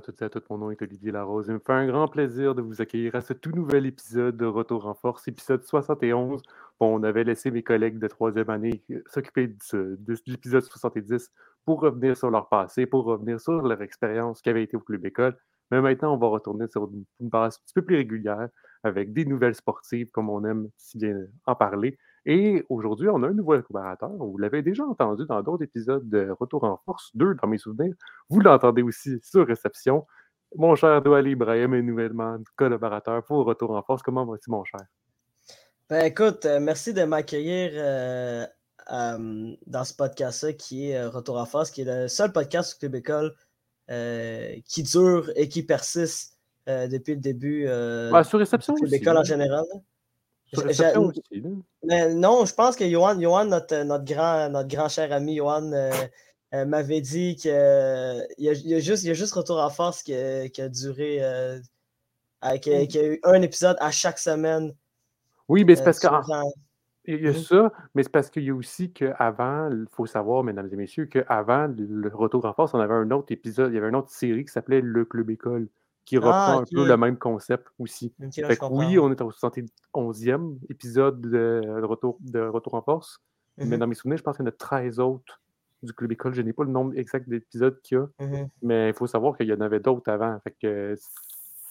à toutes et à tous. Mon nom est Olivier Larose. Il me fait un grand plaisir de vous accueillir à ce tout nouvel épisode de Retour en Force, épisode 71. Bon, on avait laissé mes collègues de troisième année euh, s'occuper de, de l'épisode 70 pour revenir sur leur passé, pour revenir sur leur expérience qui avait été au club école. Mais maintenant, on va retourner sur une, une base un petit peu plus régulière avec des nouvelles sportives, comme on aime si bien en parler. Et aujourd'hui, on a un nouveau collaborateur. Vous l'avez déjà entendu dans d'autres épisodes de Retour en Force 2, dans mes souvenirs. Vous l'entendez aussi sur réception. Mon cher Douali Ibrahim est nouvellement collaborateur pour Retour en Force. Comment vas-tu, mon cher? Ben écoute, euh, merci de m'accueillir euh, euh, dans ce podcast-là qui est Retour en Force, qui est le seul podcast du Club École qui dure et qui persiste depuis le début. Ouais, sur réception en général. Sur aussi, là. Mais non, je pense que Johan, Johan, notre, notre, grand, notre grand cher ami Johan, euh, euh, m'avait dit qu'il y, a, il y a juste, y a juste Retour en Force qui, a- qui a duré, euh, qui, a, qui a eu un épisode à chaque semaine. Oui, mais c'est euh, parce durant- Il y a ça, mais c'est parce qu'il y a aussi qu'avant, il faut savoir, mesdames et messieurs, qu'avant le retour en force, on avait un autre épisode, il y avait une autre série qui s'appelait Le Club École, qui reprend Ah, un ok. peu le même concept aussi. Fait que oui, on est au 71e épisode de, de retour, de retour en force, mais Mhm, dans mes souvenirs, je pense qu'il y en a 13 autres du Club École. Je n'ai pas le nombre exact d'épisodes qu'il y a, mhm. mais il faut savoir qu'il y en avait d'autres avant. Fait que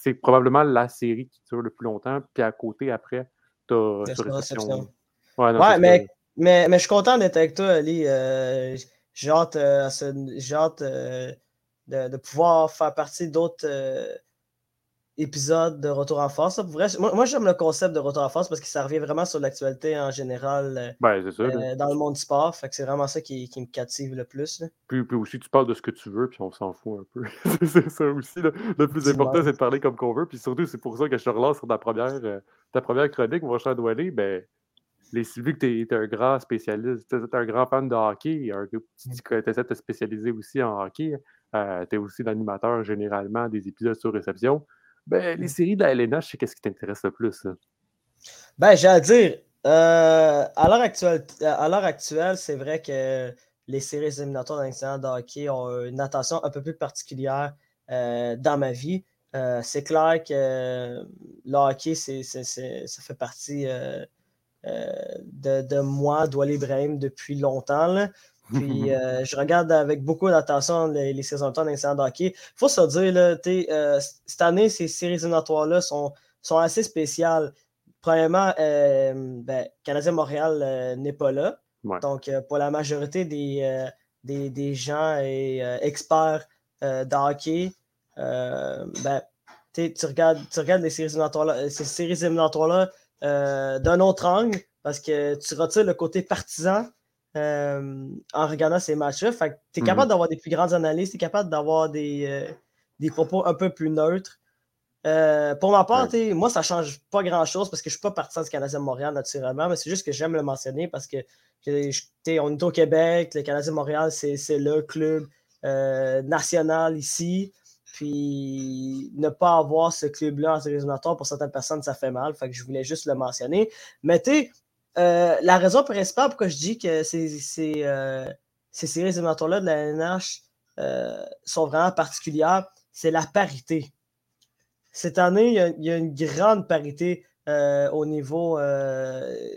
c'est probablement la série qui dure le plus longtemps, puis à côté, après, tu as sur sur réception. réception. Ouais, non, Ouais, c'est mais, mais, mais je suis content d'être avec toi, Ali. Euh, j'ai hâte, euh, à ce- j'ai hâte, euh, de, de pouvoir faire partie d'autres euh, épisodes de Retour en Force. vrai, moi, moi, j'aime le concept de Retour en Force parce que ça revient vraiment sur l'actualité en général euh, Ben, euh, dans le monde du sport. Fait que c'est vraiment ça qui, qui me captive le plus. là. Puis, puis aussi, tu parles de ce que tu veux, puis on s'en fout un peu. c'est ça aussi. là. Le plus important, c'est de parler comme qu'on veut. Puis surtout, c'est pour ça que je te relance sur ta première, euh, ta première chronique, mon cher Doualé. Ben, les, vu que tu es, un grand spécialiste, tu es un grand fan de hockey, un, tu dis que tu essaies de te spécialiser aussi en hockey, tu es aussi l'animateur généralement des épisodes sur réception. Ben, les séries de la LNH, c'est qu'est-ce qui t'intéresse le plus? Ben, j'ai à dire, euh, à l'heure actuelle, c'est vrai que les séries éliminatoires d'un de hockey ont une attention un peu plus particulière euh, dans ma vie. Euh, c'est clair que euh, le hockey, ça fait partie euh, euh, de, de moi, Doual Ibrahim, depuis longtemps. là. Puis euh, je regarde avec beaucoup d'attention les, les saisons de l'incident de hockey. Il faut se dire, là, euh, cette année, ces séries éliminatoires-là sont, sont assez spéciales. Premièrement, euh, ben, Canadien Montréal euh, n'est pas là. Ouais. Donc, euh, pour la majorité des, euh, des, des gens et euh, experts euh, de hockey, euh, ben, tu, regardes, tu regardes les séries éliminatoires-là, ces séries éliminatoires-là euh, d'un autre angle parce que tu retires le côté partisan euh, en regardant ces matchs-là. Fait que tu es Mhm. capable d'avoir des plus grandes analyses, tu es capable d'avoir des, euh, des propos un peu plus neutres. Euh, pour ma part, Ouais. moi, ça change pas grand-chose parce que je suis pas partisan du Canadien de Montréal naturellement, mais c'est juste que j'aime le mentionner parce que on est au Québec, le Canadien de Montréal, c'est c'est le club national ici. Puis ne pas avoir ce club-là en éliminatoires, pour certaines personnes, ça fait mal. Fait que je voulais juste le mentionner. Mais tu sais, euh, la raison principale pourquoi je dis que ces, euh, séries éliminatoires-là de la NH euh, sont vraiment particulières, c'est la parité. Cette année, il y a, une grande parité au niveau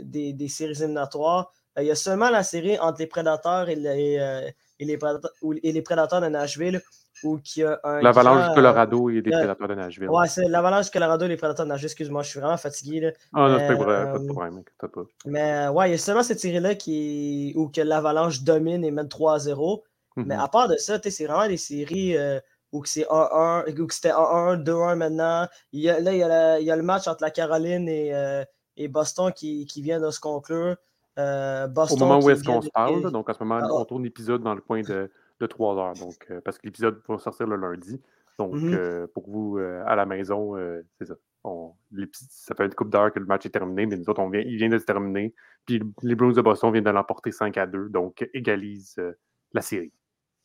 des, séries éliminatoires. Il y a seulement la série entre les prédateurs et les, les, prédateurs, et les prédateurs de Nashville y a un. L'Avalanche du Colorado et des euh, Prédateurs de Nashville. Ouais, c'est l'Avalanche du Colorado et les prédateurs de Nashville. Excuse-moi, je suis vraiment fatigué. Là. Ah non, c'est pas, euh, de problème, inquiète pas. Mais euh, ouais, il y a seulement cette série-là qui... où que l'Avalanche domine et mène 3 à 0. Mais Mhm. à part de ça, c'est vraiment des séries euh, où que c'est 1-1, où que c'était 1-1, 2-1 maintenant. Il y a, là, il y, a la- il y a le match entre la Caroline et, euh, et Boston qui, qui vient de se conclure. Euh, Au moment où est-ce qu'on se parle, donc en ce moment, Ah, on tourne l'épisode dans le coin de, de 3 heures, donc, euh, parce que l'épisode va sortir le lundi. Donc, Mhm. euh, pour vous, euh, à la maison, c'est ça. On- ça fait une couple d'heures que le match est terminé, mais nous autres, on vient, il vient de se terminer. Puis les Blues de Boston viennent de l'emporter 5 à 2, donc égalise la série.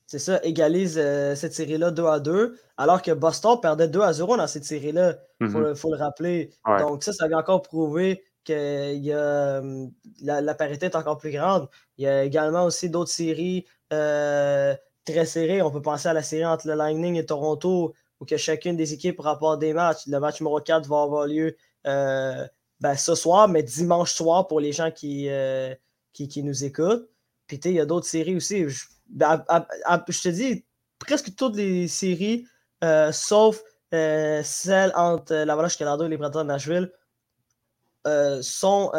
C'est ça, égalise cette série-là 2 à 2, alors que Boston perdait 2 à 0 dans cette série-là. Il faut, Mhm. le- faut le rappeler. Ouais. Donc, ça, ça vient encore prouver que y a, hum, la, la parité est encore plus grande. Il y a également aussi d'autres séries. euh, très serré. On peut penser à la série entre le Lightning et Toronto, où chacune des équipes rapporte des matchs. Le match numéro 4 va avoir lieu euh, ben, ce soir, mais dimanche soir pour les gens qui, euh, nous écoutent. Puis il y a d'autres séries aussi. Je, ben, te dis, presque toutes les séries, euh, sauf celle entre l'Avalanche Canada et les Prédateurs de Nashville, sont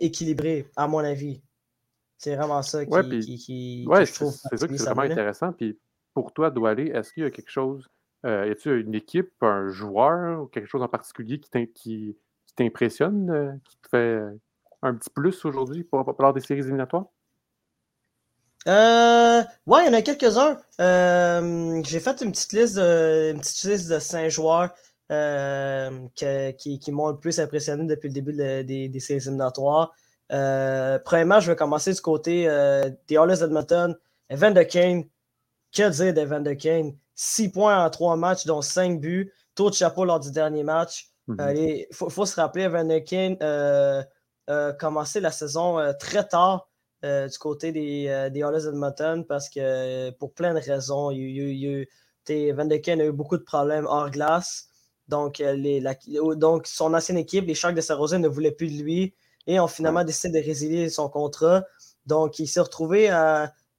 équilibrées, à mon avis. C'est vraiment ça qui, ouais, qui, ouais, C'est ça qui est vraiment intéressant. Puis pour toi, Doualé, est-ce qu'il y a quelque chose, euh, y a-t-il une équipe, un joueur ou quelque chose en particulier qui t'impressionne, euh, qui te fait un petit plus aujourd'hui pour, lors des séries éliminatoires? Euh, ouais, il y en a quelques-uns. Euh, j'ai fait une petite liste de, une petite liste de cinq joueurs qui, qui m'ont le plus impressionné depuis le début des, des séries éliminatoires. Euh, premièrement, je vais commencer du côté euh, des Oilers Edmonton. Evan de Kane, que dire d'Evan de Kane? 6 points en 3 matchs, dont 5 buts. Taux de chapeau lors du dernier match. Il mhm. faut, se rappeler, Evan de Kane euh, a commencé la saison très tard du côté des, des Oilers Edmonton parce que pour plein de raisons, Evan de Kane a eu beaucoup de problèmes hors glace. Donc, les, donc son ancienne équipe, les Sharks de Saint-Rosé, ne voulaient plus de lui et ont finalement décidé de résilier son contrat. Donc, il s'est retrouvé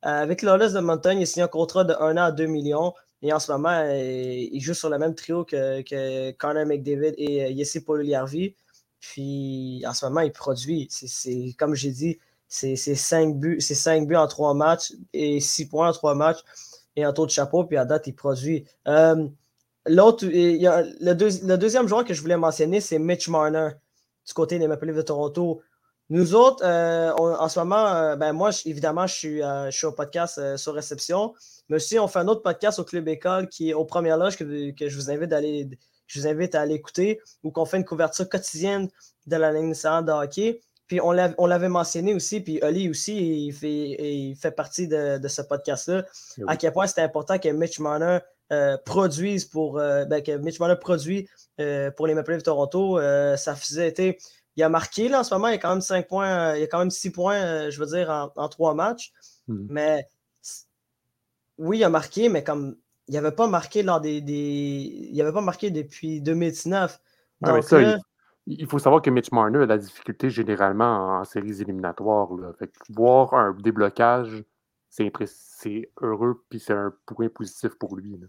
avec l'Oilers de Montagne. Il a signé un contrat de 1 an à 2 millions. Et en ce moment, euh, il joue sur le même trio que, que Connor McDavid et euh, Jesse Poliarvi. Puis, en ce moment, il produit. C'est comme j'ai dit, c'est 5 buts, buts en 3 matchs et 6 points en 3 matchs et un taux de chapeau. Puis, à date, il produit. Euh, l'autre, le, le, deuxième joueur que je voulais mentionner, c'est Mitch Marner du côté des Maple Leafs de Toronto. Nous autres, euh, en ce moment, euh, ben moi, évidemment, je suis, euh, je suis au podcast sur réception, mais aussi on fait un autre podcast au Club École qui est aux premières loges que, je vous invite d'aller je vous invite à aller écouter, où qu'on fait une couverture quotidienne de la ligne nationale de hockey. Puis on l'avait mentionné aussi, puis Oli aussi, il fait, il fait partie de, ce podcast-là, eh à quel point c'était important que Mitch Marner produise pour ben, que Mitch Marner produit pour les Maple Leafs de Toronto. ça faisait été il a marqué là, en ce moment, il y a quand même 5 points, il y a quand même 6 points, euh, je veux dire, en, en 3 matchs. Hmm. Mais oui, il a marqué, mais comme il n'avait pas marqué lors des, des, Il avait pas marqué depuis 2019. Ah, Donc, il, faut savoir que Mitch Marner a de la difficulté généralement en, séries éliminatoires. Fait voir un déblocage, c'est heureux, puis c'est un point positif pour lui.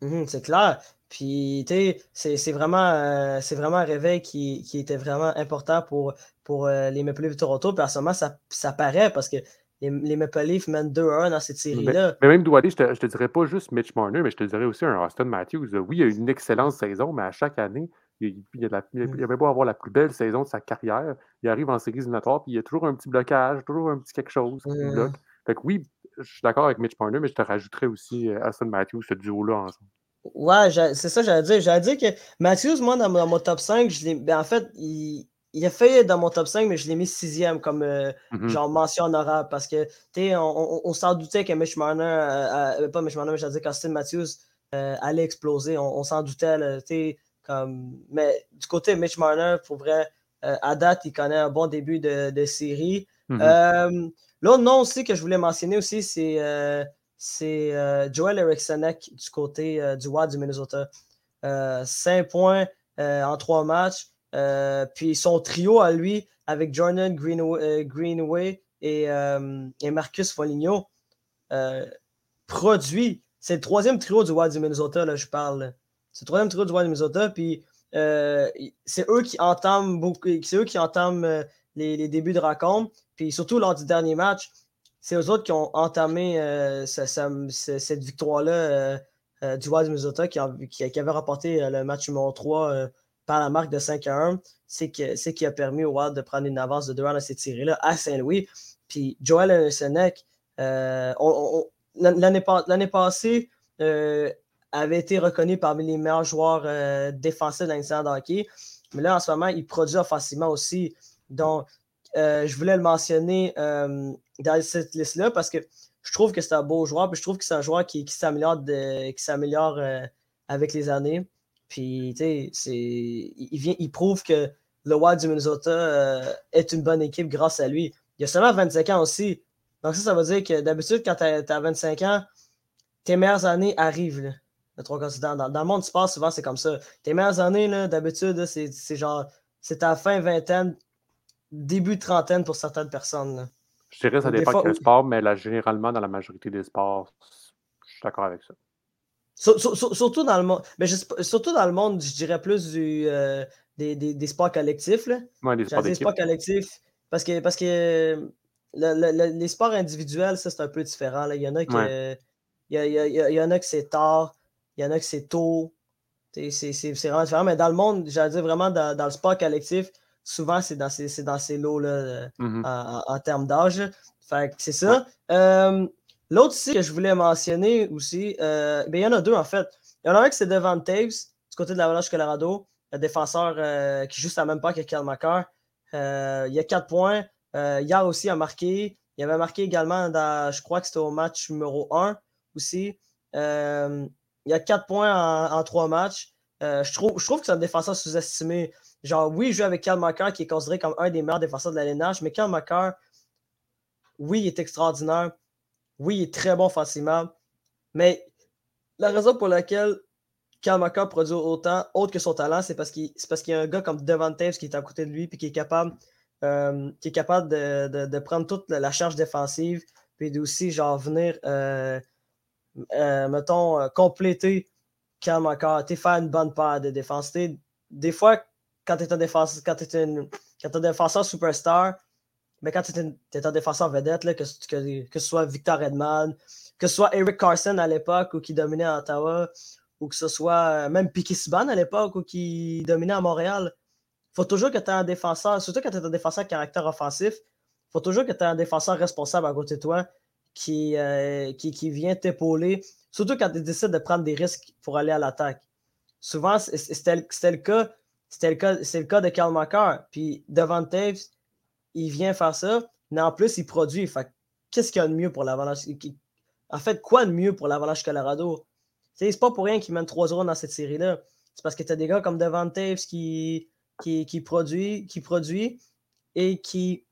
Mhm, c'est clair. Puis, tu sais, c'est vraiment, euh, vraiment un réveil qui, était vraiment important pour, pour euh, les Maple Leafs de Toronto. Puis, en ce moment, ça, ça paraît parce que les, les Maple Leafs mènent 2-1 dans cette série-là. Mais, même Doualé, je te, je te dirais pas juste Mitch Marner, mais je te dirais aussi un Austin Matthews. Oui, il a eu une excellente saison, mais à chaque année, il, il, a il, avait beau avoir la plus belle saison de sa carrière. Il arrive en série éliminatoire, puis il y a toujours un petit blocage, toujours un petit quelque chose qui bloque. Fait que oui, je suis d'accord avec Mitch Marner, mais je te rajouterais aussi euh, Austin Matthews, ce duo-là ensemble. Ouais, c'est ça, j'allais dire. J'allais dire que Matthews, moi, dans, mon top 5, je ben, en fait, il, il, a fait dans mon top 5, mais je l'ai mis sixième comme euh, mm-hmm. genre mention honorable parce que, tu on, on, s'en doutait que Mitch Marner, euh, euh, pas Mitch Marner, mais j'allais dire qu'Austin Matthews allait exploser. On, s'en doutait, tu comme. Mais du côté Mitch Marner, pour vrai, à date, il connaît un bon début de, de série. Mm-hmm. L'autre nom aussi que je voulais mentionner aussi, c'est c'est euh, Joel Erikssonek du côté euh, du Wild du Minnesota. 5 euh, points en 3 matchs. puis son trio à lui, avec Jordan Greenway, et, Marcus Foligno, produit. C'est le troisième trio du Wild du Minnesota, là, je parle. C'est le troisième trio du Wild du Minnesota. Puis c'est eux qui entament beaucoup, c'est eux qui entament les, les, débuts de rencontre. Puis surtout lors du dernier match, c'est eux autres qui ont entamé euh, cette victoire-là euh, euh, du Wild Minnesota qui, qui, avait remporté le match numéro 3 par la marque de 5 à 1. C'est qui a permis au Wild de prendre une avance de 2 1 dans cette série-là à Saint-Louis. Puis Joel Senek, l'année passée, avait été reconnu parmi les meilleurs joueurs défensifs de de hockey. Mais là, en ce moment, il produit offensivement aussi. Donc, je voulais le mentionner dans cette liste-là parce que je trouve que c'est un beau joueur, puis je trouve que c'est un joueur qui, qui s'améliore euh, avec les années. Puis, tu sais, il, vient, il prouve que le Wild du Minnesota euh, est une bonne équipe grâce à lui. Il a seulement 25 ans aussi. Donc, ça, ça veut dire que d'habitude, quand tu as, 25 ans, tes meilleures années arrivent. Le dans, dans, le monde du sport, souvent, c'est comme ça. Tes meilleures années, d'habitude, c'est genre, c'est ta fin vingtaine, début trentaine pour certaines personnes. Je dirais que ça dépend quel sport, mais là, généralement, dans la majorité des sports, je suis d'accord avec ça. surtout dans le monde. Mais surtout dans le monde, je dirais plus du, euh, des, des, des, sports collectifs. Là. Ouais, des sports, sports collectifs. Parce que, parce que les sports individuels, ça, c'est un peu différent. Là. Il y en a qui. Il, y, il, y en a que c'est tard, il y en a que c'est tôt. C'est vraiment différent. Mais dans le monde, j'allais dire vraiment dans, dans, le sport collectif, souvent c'est dans ces, dans ces lots-là mm-hmm. en, termes d'âge. Fait c'est ça. Euh, l'autre aussi que je voulais mentionner aussi, euh, ben, il y en a deux en fait. Il y en a un qui c'est Devant Taves, du côté de la l'Avalanche Colorado, le défenseur euh, qui joue à même pas que Kel McCarr. il y a quatre points. hier aussi, il a marqué. Il avait marqué également dans, je crois que c'était au match numéro 1 aussi. il y a quatre points en, trois matchs. je, trouve, je trouve que c'est un défenseur sous-estimé. Genre, oui, il joue avec Cal McCarr, qui est considéré comme un des meilleurs défenseurs de la LNH, mais Cal McCarr, oui, il est extraordinaire. Oui, il est très bon facilement. Mais la raison pour laquelle Cal McCarr produit autant, autre que son talent, c'est parce qu'il y a un gars comme Devon Taves qui est à côté de lui, puis qui est capable, euh, qui est capable de, prendre toute la charge défensive, puis aussi, genre, venir, euh, euh, mettons, compléter Cal McCarr, faire une bonne paire de défense. des fois, quand tu es un défenseur, quand un défenseur superstar, mais quand tu es, un défenseur vedette, là, que, que, que, ce soit Victor Edman, que ce soit Eric Carson à l'époque ou qui dominait à Ottawa, ou que ce soit euh, même Piquet Subban à l'époque ou qui dominait à Montréal, faut toujours que tu aies un défenseur, surtout quand tu es un défenseur à caractère offensif, faut toujours que tu aies un défenseur responsable à côté de toi qui, euh, qui, qui, vient t'épauler, surtout quand tu décides de prendre des risques pour aller à l'attaque. Souvent, c'était le cas c'est le cas de Karl McCarr. Puis devant Taves, il vient faire ça, mais en plus, il produit. qu'est-ce qu'il y a de mieux pour l'Avalanche? En fait, quoi de mieux pour l'Avalanche Colorado? C'est pas pour rien qu'il mène 3-0 dans cette série-là. C'est parce que tu as des gars comme Devant Taves qui, qui, produit, qui produit et qui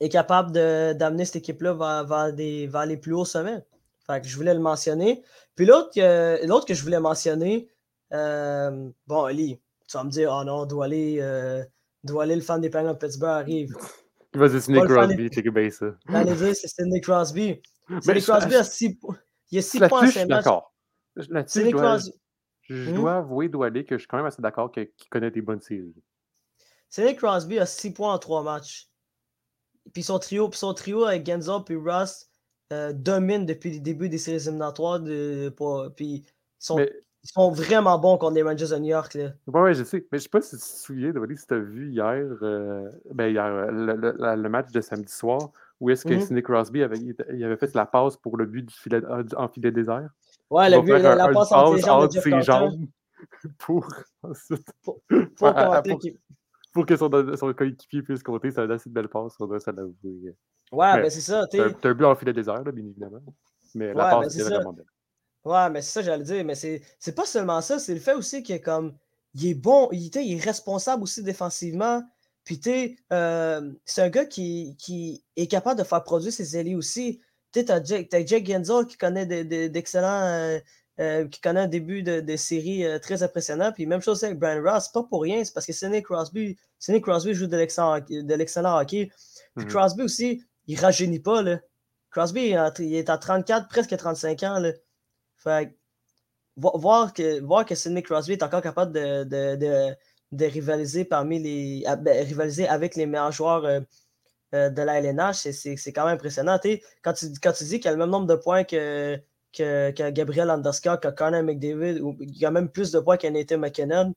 est capable d'amener cette équipe-là vers, les plus hauts sommets. Fait que je voulais le mentionner. Puis l'autre que, que je voulais mentionner, euh, bon, Ali, tu vas me dire, oh non, doit aller, euh, doit aller le fan des Penguins de Pittsburgh arrive. Vas-y, c'est Nick Crosby, check bien ça. J'allais dire, c'est Nick Crosby. Nick Crosby a 6 points. Il a 6 points en 5 matchs. D'accord. Je, dois, je hmm? dois avouer, doit aller, que je suis quand même assez d'accord qu'il connaît des bonnes séries. Nick Crosby a 6 points en 3 matchs. Puis son trio, puis son trio avec Genzo et Russ euh, domine depuis le début des séries éliminatoires. De, puis son, ils sont vraiment bons contre les Rangers de New York. Là. Ouais, je sais. Mais je sais pas si tu te souviens, de si tu as vu hier, euh, ben hier le, match de samedi soir, où est-ce que mm Sidney Crosby avait, il avait fait la passe pour le but du filet, en filet désert? Ouais, le but, la, la, passe entre, entre ses jambes. pour, pour, pour, pour, que son, son coéquipier puisse compter. C'est une assez belle passe, on doit l'avouer. Ouais, mais, ben c'est ça. C'est un, but en filet désert, là, bien évidemment. Mais la passe, ben, c'est vraiment belle. Ouais, mais c'est ça, j'allais dire. Mais c'est pas seulement ça, c'est le fait aussi qu'il est comme. Il est bon, il, il est responsable aussi défensivement. Puis, tu euh, c'est un gars qui, qui, est capable de faire produire ses alliés aussi. Tu sais, t'as Jake Genzel qui connaît d'excellents. Euh, euh, qui connaît un début de, de série très impressionnant. Puis même chose avec Brian Ross, pas pour rien, c'est parce que Sidney Crosby, Sidney Crosby joue de l'excellent hockey. Puis mm-hmm. Crosby aussi, il rajeunit pas. Là. Crosby, il est à 34, presque 35 ans. Là. Voir que, voir que Sidney Crosby est encore capable de, de, de, rivaliser parmi les. Ah, ben, rivaliser avec les meilleurs joueurs euh, euh, de la LNH, c'est quand même impressionnant. Quand tu, quand tu dis qu'il y a le même nombre de points que, que, que Gabriel Anderska, que Connor McDavid, ou il y a même plus de points Nathan McKinnon,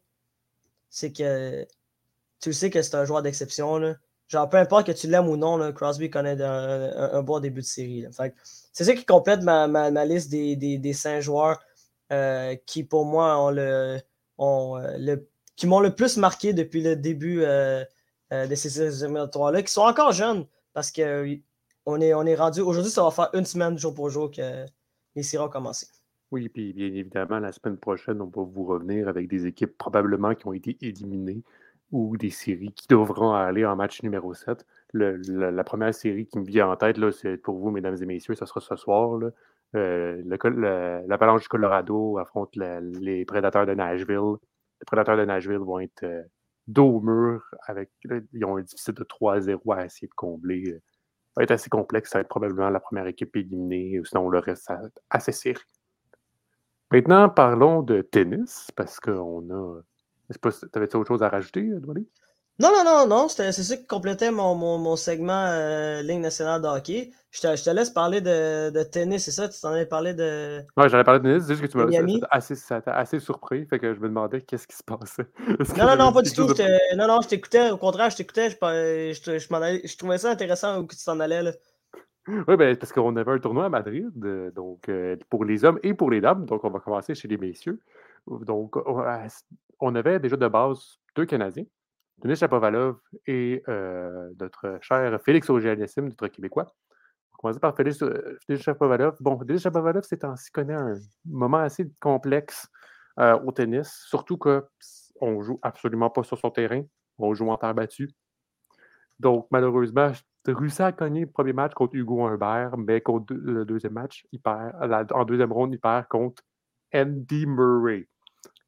c'est que tu sais que c'est un joueur d'exception. Genre, peu importe que tu l'aimes ou non, Crosby connaît un, un, bon début de série. C'est ça qui complète ma, ma, liste des, des, des, cinq joueurs euh, qui, pour moi, ont le, ont, euh, le, qui m'ont le plus marqué depuis le début euh, de ces éliminatoires-là, qui sont encore jeunes, parce qu'on est, on est rendu. Aujourd'hui, ça va faire une semaine jour pour jour que les séries ont commencé. Oui, puis bien évidemment, la semaine prochaine, on va vous revenir avec des équipes probablement qui ont été éliminées ou des séries qui devront aller en match numéro 7 la, première série qui me vient en tête, c'est pour vous, mesdames et messieurs, ce sera ce soir. Euh, L'Avalanche du Colorado affronte les prédateurs de Nashville. Les prédateurs de Nashville vont être euh, dos au mur. Avec, ils ont un déficit de 3-0 à essayer de combler. Ça va être assez complexe. Ça va être probablement la première équipe éliminée. Sinon, le reste, assez serré. Maintenant, parlons de tennis, parce qu'on a. T'avais-tu autre chose à rajouter, Douali? Non, non, non, non, c'est ça qui complétait mon, mon, segment euh, Ligue nationale de hockey. Je te, je te laisse parler de, de tennis, c'est ça? Tu t'en avais parlé de. Ouais, j'en ai parlé de tennis, c'est juste que tu m'as assez, assez surpris, fait que je me demandais qu'est-ce qui se passait. Non, non, non, pas du tout. Non, non, je t'écoutais, au contraire, je t'écoutais, je, je, je, trouvais ça intéressant où tu t'en allais. Là. Oui, ben, parce qu'on avait un tournoi à Madrid, euh, donc euh, pour les hommes et pour les dames, donc on va commencer chez les messieurs. Donc, on avait déjà de base deux Canadiens. Denis Chapovalov et euh, notre cher Félix auger notre Québécois. On va commencer par Félix, euh, Chapovalov. Bon, Denis Chapovalov, c'est ainsi connaît un moment assez complexe euh, au tennis, surtout qu'on joue absolument pas sur son terrain, on joue en terre battue. Donc, malheureusement, réussi à gagner le premier match contre Hugo Humbert, mais contre le deuxième match, il perd, en deuxième ronde, il perd contre Andy Murray.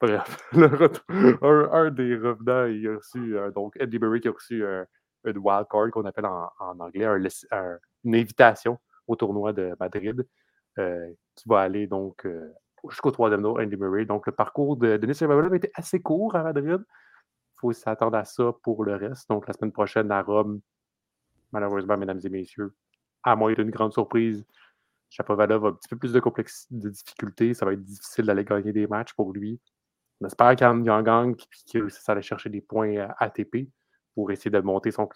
Bref, un, des revenants, il a reçu, euh, donc Eddie Murray qui a reçu un, une wild card qu'on appelle en, anglais une invitation au tournoi de Madrid euh, qui va aller donc euh, jusqu'au troisième tour, Andy Murray. Donc le parcours de Denis Shapovalov était assez court à Madrid. Il faut s'attendre à ça pour le reste. Donc la semaine prochaine à Rome, malheureusement, mesdames et messieurs, à moins d'une grande surprise, Chapovalov a un petit peu plus de complexité, de difficultés. Ça va être difficile d'aller gagner des matchs pour lui. On espère qu'il en gagne et chercher des points ATP pour essayer de monter son,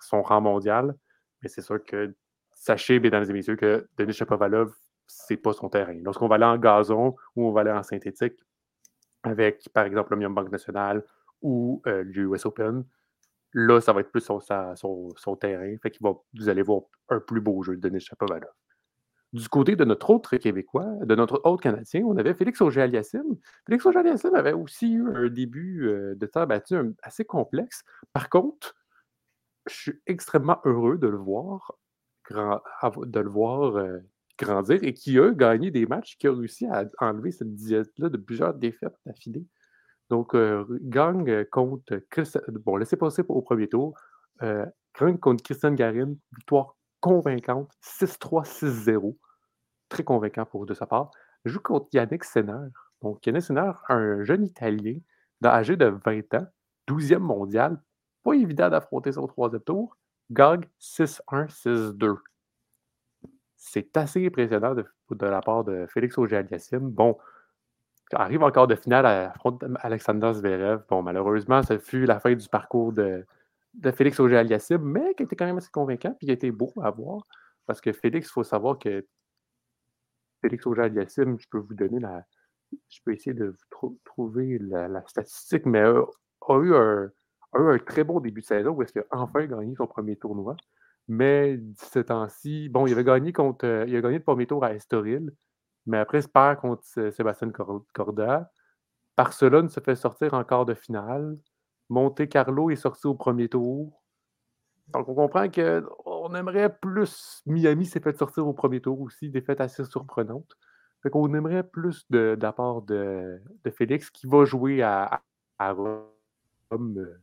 son, rang mondial. Mais c'est sûr que sachez, mesdames et messieurs, que Denis Shapovalov, c'est pas son terrain. Lorsqu'on va aller en gazon ou on va aller en synthétique avec, par exemple, l'Omnium Banque Nationale ou euh, l'US Open, là, ça va être plus son, son, terrain. Fait vous allez voir un plus beau jeu de Denis Shapovalov. Du côté de notre autre Québécois, de notre autre Canadien, on avait Félix Auger-Aliassime. Félix Auger-Aliassime avait aussi eu un début euh, de temps battu assez complexe. Par contre, je suis extrêmement heureux de le voir, euh, grandir et qui a gagné des matchs, qui a réussi à enlever cette diète-là de plusieurs défaites d'affilée. Donc, euh, gagne contre Christian, bon, laissez passer au premier tour. gagne contre Christian Garin, victoire convaincante, 6-3, 6-0. Très convaincant pour de sa part. joue contre Yannick Senner. Donc, Yannick Senner, un jeune Italien âgé de 20 ans, 12e mondial, pas évident d'affronter son troisième tour. Gagne 6-1, 6-2. C'est assez impressionnant de, la part de Félix Auger-Aliassime. Bon, arrive encore de finale à affronter Alexander Zverev. Bon, malheureusement, ça fut la fin du parcours de, de Félix Auger-Aliassime, mais qui était quand même assez convaincant, puis qui a été beau à voir. Parce que Félix, il faut savoir que Félix Auger-Aliassime, je peux vous donner la. Je peux essayer de vous trouver la, statistique, mais a, eu un, un, très bon début de saison où est-ce qu'il a enfin gagné son premier tournoi. Mais ce temps-ci, bon, il avait gagné contre. Euh, il a gagné le premier tour à Estoril, mais après, il se perd contre Sébastien Corda. Barcelone se fait sortir en quart de finale. Monte Carlo est sorti au premier tour. Donc, on comprend qu'on aimerait plus. Miami s'est fait sortir au premier tour aussi, défaite assez surprenante. Fait qu'on aimerait plus d'apport de, de, Félix qui va jouer à, Rome. Euh,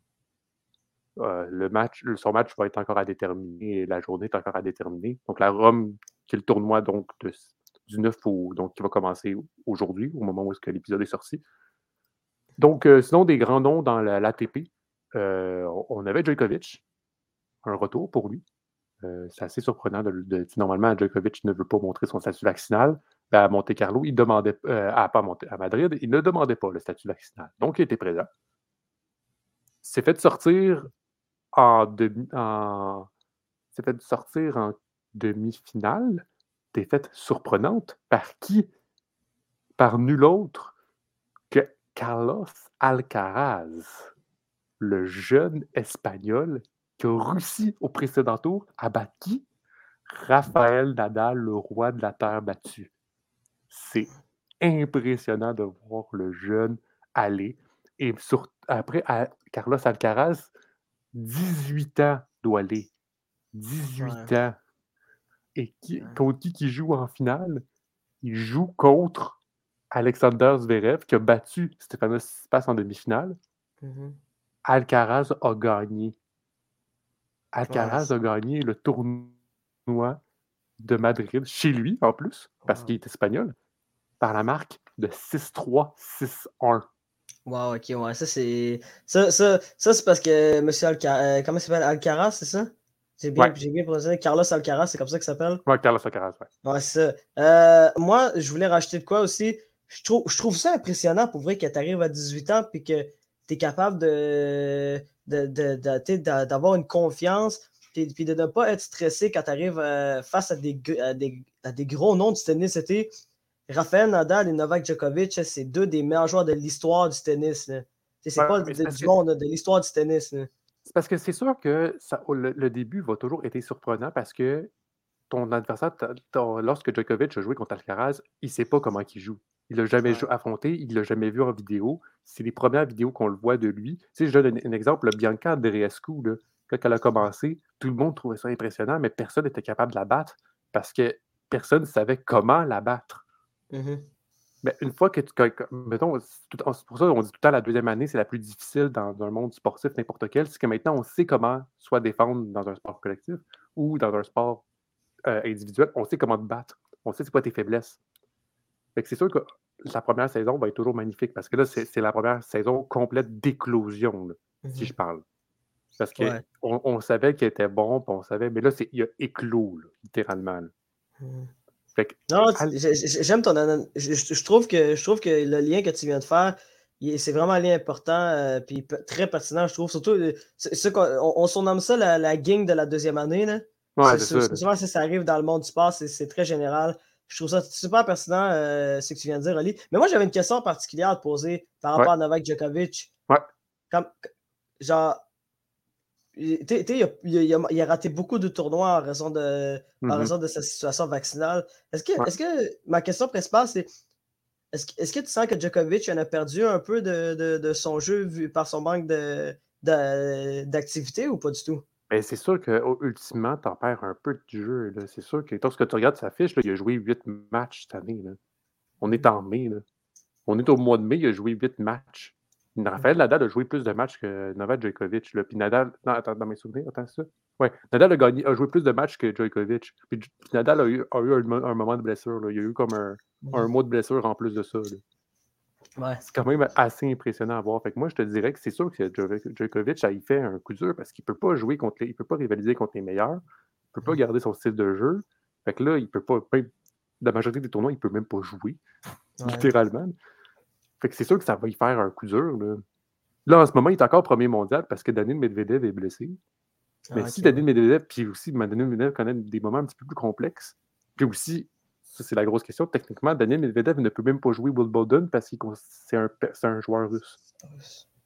euh, le match, son match va être encore à déterminer, la journée est encore à déterminer. Donc, la Rome, qui est le tournoi donc, du 9 au, donc, qui va commencer aujourd'hui, au moment où l'épisode est sorti. Donc, euh, sinon, des grands noms dans l'ATP, euh, on avait Djokovic, un retour pour lui. Euh, c'est assez surprenant. De, normalement, Djokovic ne veut pas montrer son statut vaccinal. Ben, à Monte Carlo, il demandait, à, pas à Madrid, il ne demandait pas le statut vaccinal. Donc, il était présent. C'est fait sortir en demi, en, fait sortir en demi-finale. Défaite surprenante. Par qui? Par nul autre Carlos Alcaraz, le jeune Espagnol qui a réussi au précédent tour à battre Raphaël Nadal, le roi de la terre battue. C'est impressionnant de voir le jeune aller. Et après, Carlos Alcaraz, 18 ans doit aller. 18 ans. Et qui, contre qui qui joue en finale? il joue contre Alexander Zverev, qui a battu Stefanos Tsitsipas en demi-finale. Mhm. Alcaraz a gagné. Alcaraz a gagné le tournoi de Madrid, chez lui en plus, parce Wow. qu'il est espagnol, par la marque de 6-3, 6-1. Wow, ok, ouais, ça c'est. Ça, ça, ça c'est parce que Monsieur Alcaraz. euh, comment il s'appelle? Alcaraz, c'est ça? J'ai bien, Ouais. j'ai bien prononcé. Carlos Alcaraz, c'est comme ça qu'il s'appelle? Ouais, Carlos Alcaraz, ouais. Ouais, c'est ça. Euh, moi, je voulais rajouter de quoi aussi? Je trouve, je trouve ça impressionnant pour vrai que tu arrives à 18 ans puis que tu es capable de, d'avoir une confiance puis, puis de ne pas être stressé quand tu arrives face à des, à, des, à des gros noms du tennis. C'était Rafael Nadal et Novak Djokovic, c'est deux des meilleurs joueurs de l'histoire du tennis. C'est Ouais, pas de- du monde, de l'histoire du tennis. C'est parce que c'est sûr que ça, le, le début va toujours être surprenant parce que ton adversaire, lorsque Djokovic a joué contre Alcaraz, il ne sait pas comment il joue. Il l'a jamais Ouais. affronté, il l'a jamais vu en vidéo. C'est les premières vidéos qu'on le voit de lui. Tu sais, je donne un, un exemple, le Bianca Andreescu, là, quand elle a commencé, tout le monde trouvait ça impressionnant, mais personne n'était capable de la battre parce que personne ne savait comment la battre. Mhm. Mais une fois que tu. que- mettons, c'est pour ça qu'on dit tout le temps la deuxième année, c'est la plus difficile dans, dans un monde sportif, n'importe quel. C'est que maintenant, on sait comment soit défendre dans un sport collectif ou dans un sport euh, individuel. On sait comment te battre. On sait c'est quoi tes faiblesses. Fait que c'est sûr que la première saison va être toujours magnifique parce que là, c'est c'est la première saison complète d'éclosion, là, si Mhm. je parle. Parce qu'on Ouais. on savait qu'il était bon, puis on savait, mais là, c'est- il a éclos, là, littéralement. là. Mhm. Fait que, Non, j'aime ton anan- je, je- trouve que je trouve que le lien que tu viens de faire, il- c'est vraiment un lien important euh, puis très pertinent, je trouve. Surtout, euh, c'est- c'est qu'on- on, on surnomme ça la, la gang de la deuxième année. Là. ouais, C'est- c'est c'est- ça. c'est souvent, si ça arrive dans le monde du sport, c'est c'est très général. Je trouve ça super pertinent, euh, ce que tu viens de dire, Oli. Mais moi, j'avais une question particulière à te poser par rapport Ouais. à Novak Djokovic. Ouais. Comme, genre, il- sais, il a, il a- il a raté beaucoup de tournois en raison de, en Mhm. raison de sa situation vaccinale. Est-ce que, Ouais. est-ce que ma question principale, c'est est-ce, que- est-ce que tu sens que Djokovic en a perdu un peu de, de- de son jeu vu par son manque de- d'activité ou pas du tout? Ben, c'est sûr que u- ultimement, t'en perds un peu du jeu. là. C'est sûr que lorsque tu regardes sa fiche, là, il a joué 8 matchs cette année. là. On est en mai. Là. On est au mois de mai, il a joué 8 matchs. Raphaël Nadal a joué plus de matchs que Novak Djokovic. Là. Puis Nadal, non, attends, dans mes souvenirs, attends ça. Ouais, Nadal a, gagné, a joué plus de matchs que Djokovic. Puis, Nadal a eu, a eu un, mo- un moment de blessure. là. Il a eu comme un, un mois de blessure en plus de ça. là. Ouais. C'est quand même assez impressionnant à voir. Fait que moi, je te dirais que c'est sûr que Djoko- Djokovic, y fait un coup dur parce qu'il peut pas jouer contre les, il peut pas rivaliser contre les meilleurs. Il peut pas Mhm. garder son style de jeu. Fait que là, il peut pas. même- la majorité des tournois, il peut même pas jouer, Ouais. littéralement. Fait que c'est sûr que ça va y faire un coup dur. Là. Là, en ce moment, il est encore premier mondial parce que Danil Medvedev est blessé. Mais Ah, si ok, Danil Medvedev, puis aussi Danil Medvedev connaît des moments un petit peu plus complexes, puis aussi, ça c'est la grosse question, techniquement, Danil Medvedev ne peut même pas jouer Wimbledon parce que c'est un, un joueur russe.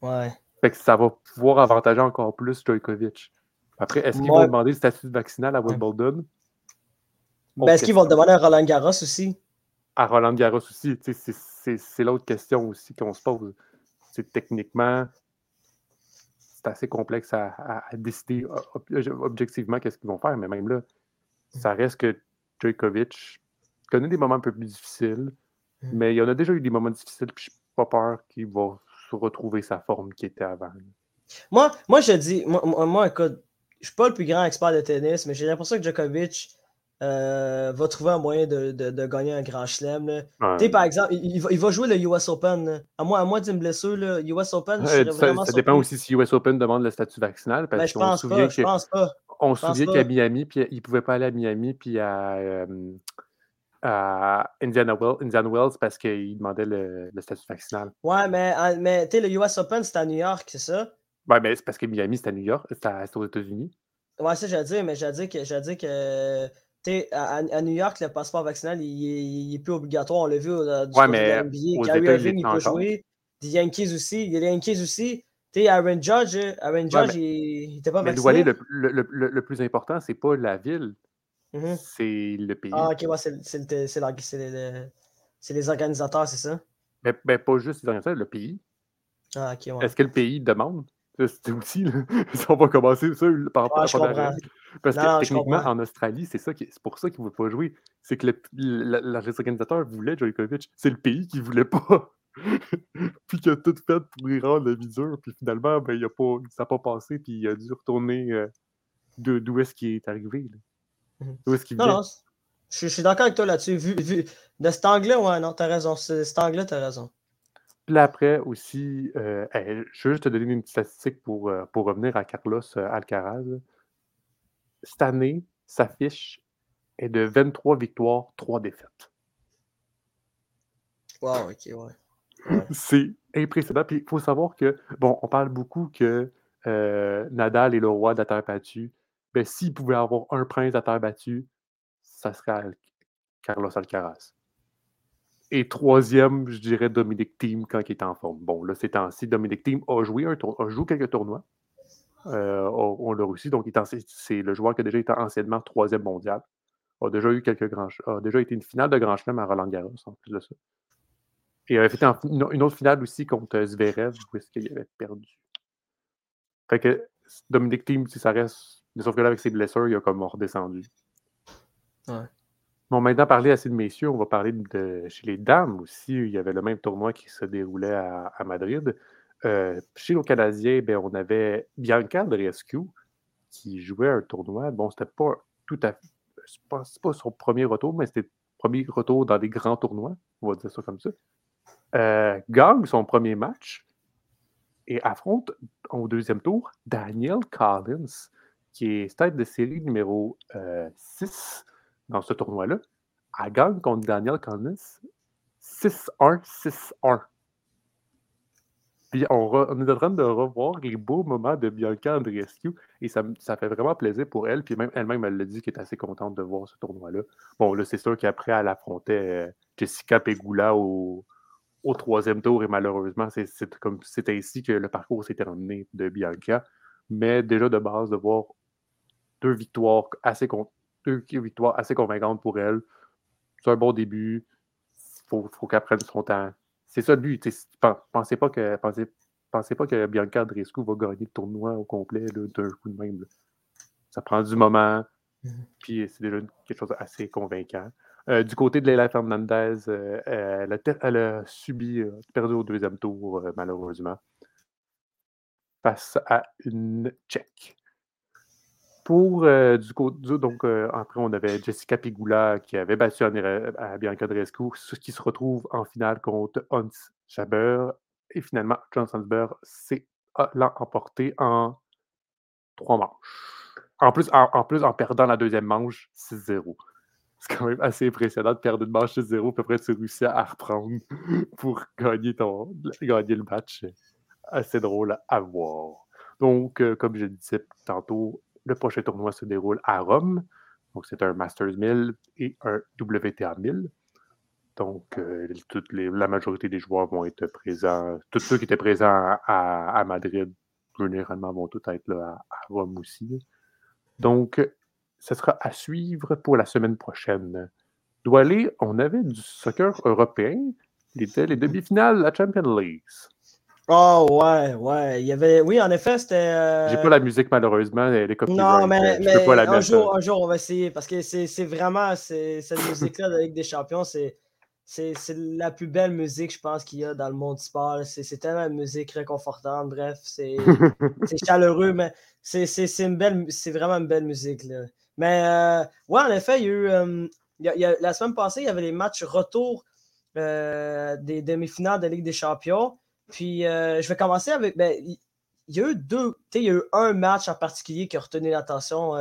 Ouais. Fait que ça va pouvoir avantager encore plus Djokovic. Après, est-ce qu'ils Ouais. vont demander le statut vaccinal à. Wimbledon? Ben, est-ce qu'ils vont le demander à Roland Garros aussi? À Roland Garros aussi, c'est- l'autre question aussi qu'on se pose. C'est techniquement, c'est assez complexe à, à- à décider ob- objectivement qu'est-ce qu'ils vont faire, mais même là, ça reste que Djokovic connaît des moments un peu plus difficiles, Mm. mais il en a déjà eu des moments difficiles, puis je n'ai pas peur qu'il va se retrouver sa forme qui était avant. Moi, moi je dis, moi, moi, moi, écoute, je suis pas le plus grand expert de tennis, mais j'ai l'impression que Djokovic euh, va trouver un moyen de, de- de gagner un grand chelem. là. Ouais. Tu sais, par exemple, il, il va, il va jouer le US Open. là. À moins, à moins d'une blessure, le US Open, je Euh, ça, vraiment ça dépend aussi si US Open demande le statut vaccinal, parce Ben, je pense pas, je pense pas. On se souvient qu'à Miami, puis il ne pouvait pas aller à Miami, puis à, euh, à Indiana, Wells, Indiana Wells parce qu'il demandait le, le statut vaccinal. Ouais, mais, mais tu sais, le US Open, c'est à New York, c'est ça? Ouais, mais c'est parce que Miami, c'est à New York, c'est aux États-Unis. Ouais, ça, j'allais dire, mais j'allais dire que, j'allais dire que à, à New York, le passeport vaccinal, il, est- il est plus obligatoire. On l'a vu euh, du Ouais, côté de mais NBA. Kyrie Irving, il peut encore. jouer. Les Yankees aussi. Il y a les Yankees aussi. Tu sais, Aaron Judge, euh, Aaron Judge, mais- il n'était pas Mais vacciné. Le, le- le- le plus important, c'est pas la ville, Mhm. c'est le pays. Ah, ok, ouais, c'est le- la- le- les organisateurs, c'est ça? Mais, mais pas juste les organisateurs, le pays. Ah, ok, ouais. Est-ce que le pays demande? C'est aussi, là, on va commencer ça par rapport Ouais, à la comprends. règle. Parce que techniquement, en Australie, c'est ça c'est pour ça qu'il ne veut pas jouer. C'est que l'organisateur voulait Djokovic. C'est le pays qui ne voulait pas. puis qu'il a tout fait pour y rendre la visure. Puis finalement, ben, il a pas, ça n'a pas passé. Puis il a dû retourner euh, d'où est-ce qu'il est arrivé. Mhm. Est-ce qu'il vient? je, suis d'accord avec toi là-dessus. Vu, de cet angle-là, ouais, non, t'as raison. Cet angle-là, t'as raison. Puis après aussi, euh, je veux juste te donner une statistique pour, euh, pour revenir à Carlos Alcaraz. Cette année, sa fiche est de 23 victoires, 3 défaites. Wow, ok, ouais. C'est impressionnant. Puis il faut savoir que, bon, on parle beaucoup que euh, Nadal est le roi de la terre battue. Ben, s'il pouvait avoir un prince la terre battue, ça serait Carlos Alcaraz. Et troisième, je dirais Dominic Thiem quand il est en forme. Bon, là, c'est ainsi. Dominic Thiem a joué, un a joué quelques tournois. Euh, on, l'a réussi. Donc, c'est le joueur qui a déjà été anciennement troisième mondial. A déjà eu quelques grands, a déjà été une finale de Grand Chelem à Roland Garros, en plus de ça. Et avait fait une autre finale aussi contre Zverev, où est-ce qu'il avait perdu. Fait que Dominique Thiem, si ça reste. Sauf que là, avec ses blessures, il a comme redescendu. Ouais. Bon, maintenant, parler assez de messieurs, on va parler de chez les dames aussi. Il y avait le même tournoi qui se déroulait à, Madrid. Euh, chez les Canadiens, ben, on avait Bianca Andreescu qui jouait un tournoi. Bon, c'était pas tout à fait. C'est pas, pas son premier retour, mais c'était le premier retour dans des grands tournois. On va dire ça comme ça euh, gagne son premier match et affronte au deuxième tour Daniel Collins, qui est tête de série numéro 6 euh, dans ce tournoi-là. Elle gagne contre Daniel Collins 6-1, 6-1. Puis on, est en train de revoir les beaux moments de Bianca Andreescu et ça, ça fait vraiment plaisir pour elle. Puis même elle-même, elle l'a dit qu'elle est assez contente de voir ce tournoi-là. Bon, là, c'est sûr qu'après, elle affrontait euh, Jessica Pegula au, troisième tour et malheureusement, c'est ici que le parcours s'est terminé de Bianca. Mais déjà de base, de voir deux victoires assez, deux victoires assez convaincantes pour elle, c'est un bon début. Il faut, faut qu'elle prenne son temps. C'est ça le but. Pensez pas que, pensez, pensez pas que Bianca Andreescu va gagner le tournoi au complet d'un coup de même. Ça prend du moment, mm-hmm. puis c'est déjà quelque chose d'assez convaincant. Euh, du côté de Leila Fernandez, euh, elle, a, subi, euh, perdu au deuxième tour, malheureusement, face à une Tchèque. Pour du côté, donc après, on avait Jessica Pigula qui avait battu à Bianca Drescu, qui se retrouve en finale contre Hans Schaber. Et finalement, John Sandberg l'a emporté en trois manches. En plus, en, plus, en perdant la deuxième manche 6-0 c'est quand même assez impressionnant de perdre une manche de zéro, puis après tu réussis à reprendre pour gagner, ton, gagner le match. Assez drôle à voir. Donc, euh, comme je disais tantôt, le prochain tournoi se déroule à Rome. Donc, c'est un Masters 1000 et un WTA 1000. Donc, euh, la majorité des joueurs vont être présents. Tous ceux qui étaient présents à, Madrid, généralement, vont tous être là à, à Rome aussi. Donc, ce sera à suivre pour la semaine prochaine. Doualé, on avait du soccer européen. Il était les demi-finales de la Champions League. Oh ouais, ouais. Il y avait. Oui, en effet, c'était. Euh, J'ai pas la musique malheureusement, les copies. Non, mais, mais pas la un, jour, un jour, on va essayer parce que c'est vraiment cette musique-là de la Ligue des Champions, c'est la plus belle musique, je pense, qu'il y a dans le monde du sport. C'est tellement une musique réconfortante. Bref, c'est chaleureux, mais c'est vraiment une belle musique. Là. Mais euh, ouais, en effet, il y a eu. Euh, la semaine passée, il y avait les matchs retour des demi-finales de Ligue des Champions. Puis je vais commencer avec. Ben, il y a eu deux. Il y a eu un match en particulier qui a retenu l'attention,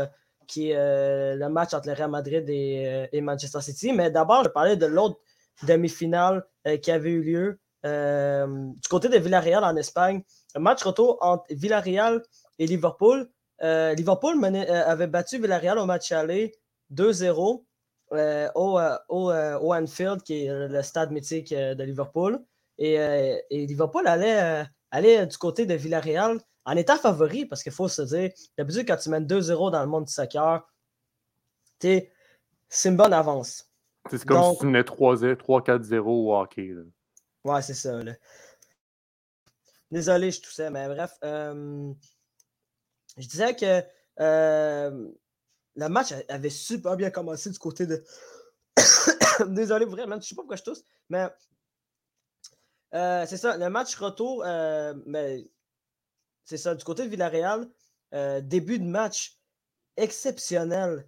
qui est le match entre le Real Madrid et, Manchester City. Mais d'abord, je parlais de l'autre demi-finale qui avait eu lieu du côté de Villarreal en Espagne. Un match retour entre Villarreal et Liverpool. Euh, Liverpool euh, avait battu Villarreal au match aller 2-0 euh, au, au, Anfield, qui est le stade mythique de Liverpool. Et, Liverpool allait, aller du côté de Villarreal en étant favori, parce qu'il faut se dire, d'habitude, quand tu mènes 2-0 dans le monde du soccer, c'est une bonne avance. C'est comme si tu menais 3-4-0 au hockey. Ouais, c'est ça. Désolé, je toussais, mais bref je disais que euh, le match avait super bien commencé du côté de. Désolé, vraiment, je sais pas pourquoi je tousse, mais euh, c'est ça, le match retour, euh, mais c'est ça, du côté de Villarreal, euh, début de match exceptionnel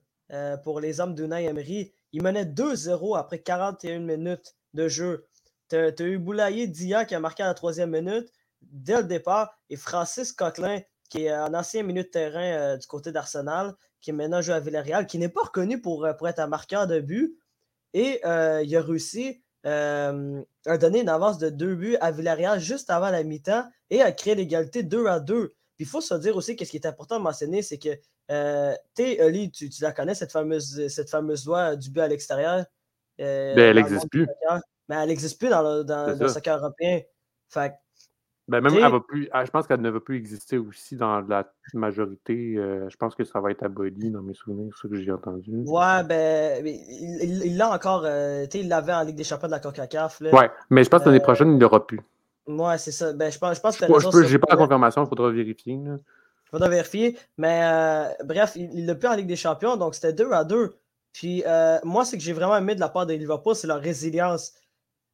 pour les hommes d'Unai Emery. Ils menaient 2-0 après 41 minutes de jeu. Tu as, eu Boulaye Dia qui a marqué à la troisième minute dès le départ et Francis Coquelin qui est un ancien milieu de terrain du côté d'Arsenal, qui est maintenant joué à Villarreal, qui n'est pas reconnu pour, pour être un marqueur de but. Et il a réussi euh, a donné une avance de deux buts à Villarreal juste avant la mi-temps et a créé l'égalité 2 à 2. Puis il faut se dire aussi que ce qui est important de mentionner, c'est que euh, tu, tu, la connais, cette fameuse, cette fameuse loi du but à l'extérieur. Euh, ben, elle n'existe plus. Mais elle n'existe plus dans le, dans, le soccer européen. Fait ben, même, elle va plus, je pense qu'elle ne va plus exister aussi dans la majorité. Euh, je pense que ça va être aboli dans mes souvenirs, ce que j'ai entendu. Ouais, ben, il l'a encore. Euh, il l'avait en Ligue des Champions de la CONCACAF. Ouais, mais je pense que l'année euh, prochaine, il ne l'aura plus. Ouais, c'est ça. Ben, je pense, je pense que Je n'ai pas la confirmation, il faudra vérifier. Il faudra vérifier. Mais bref, il l'a plus en Ligue des Champions, donc c'était 2 à 2. Puis moi, ce que j'ai vraiment aimé de la part des Liverpool, c'est leur résilience.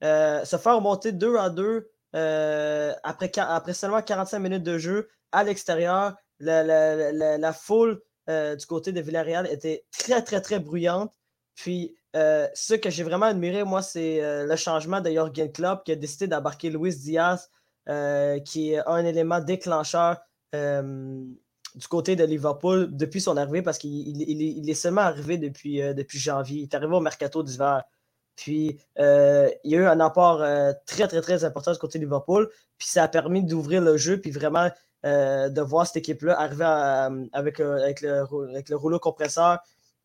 se faire remonter 2 à 2 euh, après, seulement 45 minutes de jeu à l'extérieur, la, foule euh, du côté de Villarreal était très, très, très bruyante. Puis, euh, ce que j'ai vraiment admiré, moi, c'est le changement de Jorgen Klopp qui a décidé d'embarquer Luis Diaz, qui est un élément déclencheur du côté de Liverpool depuis son arrivée, parce qu'il est seulement arrivé depuis, depuis janvier. Il est arrivé au mercato d'hiver. Puis, euh, il y a eu un apport euh, très, très, très important du côté de Liverpool. Puis, ça a permis d'ouvrir le jeu, puis vraiment euh, de voir cette équipe-là arriver avec, le, le, rouleau compresseur.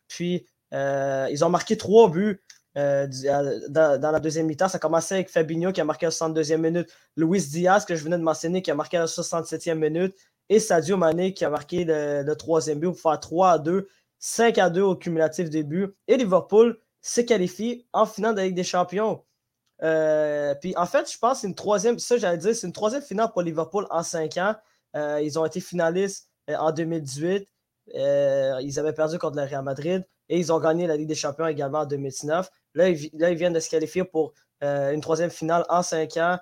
Puis, ils ont marqué trois buts dans, la deuxième mi-temps. Ça a commencé avec Fabinho qui a marqué à la 62e minute, Luis Diaz, que je venais de mentionner, qui a marqué à la 67e minute, et Sadio Mané qui a marqué le, troisième but pour faire 3 à 2, 5 à 2 au cumulatif des buts. Et Liverpool se qualifie en finale de la Ligue des Champions. Euh, puis en fait, je pense que c'est une troisième, ça j'allais dire, c'est une troisième finale pour Liverpool en cinq ans. Euh, ils ont été finalistes euh, en 2018. ils avaient perdu contre le Real Madrid et ils ont gagné la Ligue des Champions également en 2019. Là, ils, là, ils viennent de se qualifier pour une troisième finale en cinq ans.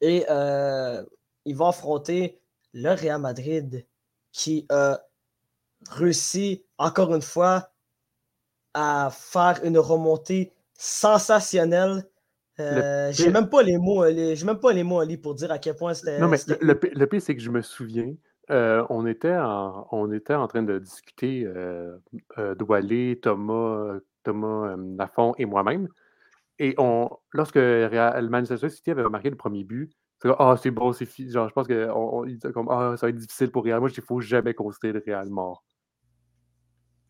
et ils vont affronter le Real Madrid qui a réussi encore une fois à faire une remontée sensationnelle. Euh, j'ai même pas les mots, euh, j'ai même pas les mots Ali pour dire à quel point c'était. Non, mais le, le, pire, c'est que je me souviens, euh, on, était en, on était en train de discuter, euh, Doualé, Thomas, Thomas Lafont et moi-même. Et on, lorsque le Manchester City avait marqué le premier but, c'est ah, c'est bon, c'est fini. Genre, je pense que on, comme, ah, ça va être difficile pour Real. Moi, il faut jamais considérer le Real mort.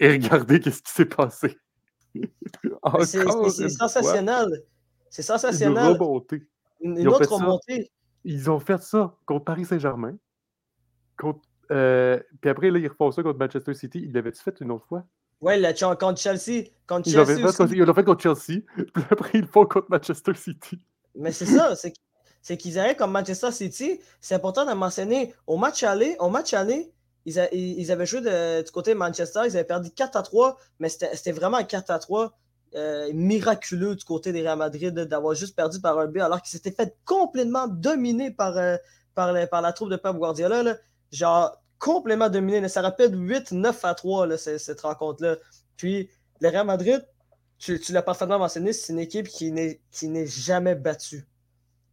Et regardez qu'est-ce qui s'est passé. c'est sensationnel. C'est sensationnel. Une, une autre remontée. Ils ont fait ça contre Paris Saint-Germain. Euh, puis après, là, ils refont ça contre Manchester City. Ils l'avaient-tu fait une autre fois? Oui, contre Chelsea. Contre ils l'ont fait, fait, contre Chelsea. Puis après, ils le font contre Manchester City. Mais c'est ça. C'est qu'ils arrivent comme Manchester City. C'est important de mentionner. Au match aller, au match aller ils, avaient joué du côté de Manchester, ils avaient perdu 4 à 3, mais c'était vraiment un 4 à 3 euh, miraculeux du côté des Real Madrid d'avoir juste perdu par un but alors qu'ils s'étaient fait complètement dominer par, euh, par, la troupe de Pep Guardiola. Genre, complètement dominé. Ça rappelle 8-9 à 3, cette rencontre-là. Puis, le Real Madrid, tu, l'as parfaitement mentionné, c'est une équipe qui n'est jamais battue.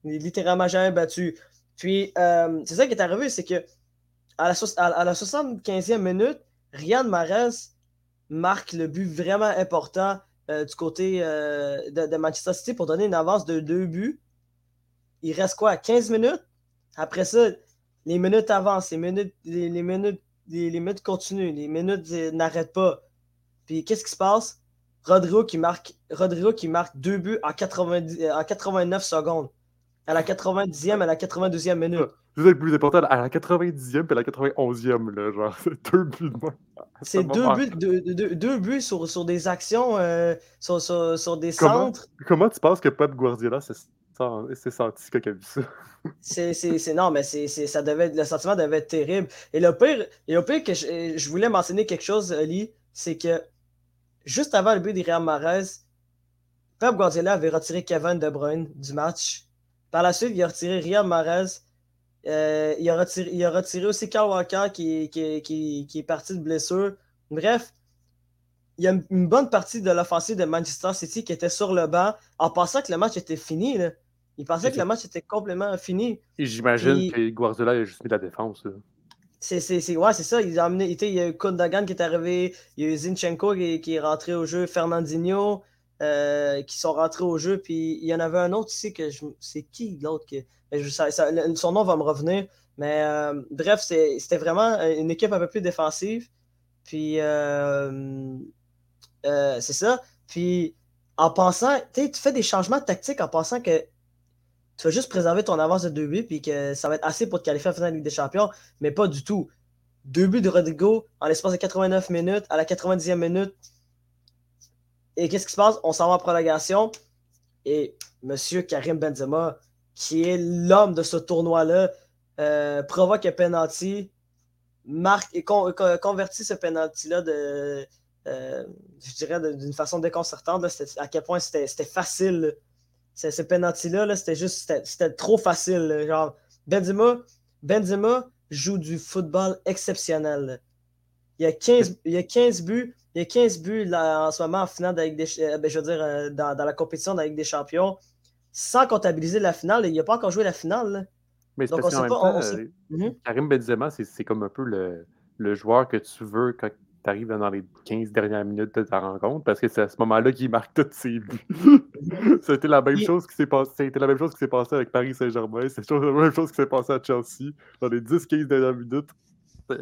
Littéralement jamais battue. Puis, euh, c'est ça qui est arrivé, c'est que à la, 75e minute, Riyad Mahrez marque le but vraiment important euh, du côté euh, de, Manchester City pour donner une avance de deux buts. Il reste quoi, 15 minutes? Après ça, les minutes avancent, les minutes, les, minutes, les, minutes continuent, les minutes euh, n'arrêtent pas. Puis qu'est-ce qui se passe? Rodrigo qui marque, Rodrigo qui marque deux buts en, 90, en 89 secondes. À la 90e, à la 92e minute. C'est le plus important, à la 90e et à la 91e, là, genre, c'est deux buts de. C'est deux buts, deux, deux, buts sur, sur des actions, euh, sur, sur, sur, des centres. Comment tu penses que Pep Guardiola s'est senti quand a vu ça? c'est, non, mais c'est, ça devait, le sentiment devait être terrible. Et le pire, et le pire que je, voulais mentionner quelque chose, Ali, c'est que juste avant le but d'Iriam Mahrez, Pep Guardiola avait retiré Kevin De Bruyne du match. Par la suite, il a retiré Riyad Mahrez. Euh, il, a retiré, il, a retiré, aussi Walker qui, qui, qui, est parti de blessure. Bref, il y a une bonne partie de l'offensive de Manchester City qui était sur le banc en pensant que le match était fini. Il pensait que le match était complètement fini. Et j'imagine que Guardiola a juste mis la défense. C'est, c'est, ouais, c'est ça. Amené, il y a eu Kundagan qui est arrivé, il y a eu Zinchenko qui, qui est rentré au jeu, Fernandinho euh, qui sont rentrés au jeu. Puis il y en avait un autre ici que je. C'est qui l'autre que. Je, son nom va me revenir. Mais euh, bref, c'était vraiment une équipe un peu plus défensive. Puis euh, c'est ça. Puis en pensant, tu fais des changements tactiques en pensant que tu vas juste préserver ton avance de 2 buts puis que ça va être assez pour te qualifier à la finale de Ligue des Champions, mais pas du tout. Deux buts de Rodrigo en l'espace de 89 minutes, à la 90e minute. Et qu'est-ce qui se passe? On s'en va en prolongation. Et M. Karim Benzema, qui est l'homme de ce tournoi-là, euh, provoque un penalty, marque et convertit ce penalty-là de, euh, je dirais, d'une façon déconcertante. à quel point c'était facile ce penalty-là, c'était juste, trop facile. Genre, Benzema, Benzema joue du football exceptionnel. Il y a 15, il y a 15 buts, il y a 15 buts là, en ce moment en finale avec des, euh, ben, je veux dire, euh, dans, dans, la compétition avec des champions, sans comptabiliser la finale. Il n'a pas encore joué la finale. Mais Donc, on sait pas. Karim Benzema, c'est comme un peu le, le, joueur que tu veux quand tu arrives dans les 15 dernières minutes de ta rencontre parce que c'est à ce moment-là qu'il marque tous ses buts. C'était la même chose qui s'est passé. C'était la même chose qui s'est passé avec Paris Saint-Germain. C'est la même chose qui s'est passé à Chelsea. Dans les 10-15 dernières minutes,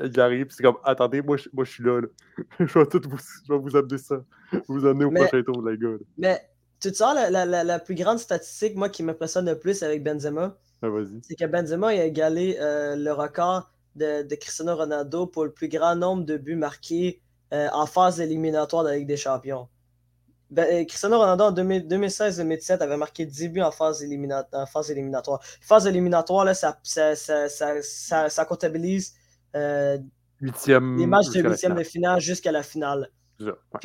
il arrive, c'est comme attendez, moi je, moi, je suis là, je vais tout vous, je vais vous amener ça. Vous amener au prochain tour, les gars. Mais tu te sens la, la, la, plus grande statistique, moi, qui m'impressionne le plus avec Benzema? Ah, c'est que Benzema a égalé euh, le record de, Cristiano Ronaldo pour le plus grand nombre de buts marqués euh, en phase éliminatoire de la Ligue des Champions. Ben, euh, Cristiano Ronaldo en 2016-2017 avait marqué 10 buts en phase, en phase éliminatoire. Phase éliminatoire, là, ça, ça, ça, ça, comptabilise euh, les matchs de huitième de finale jusqu'à la finale.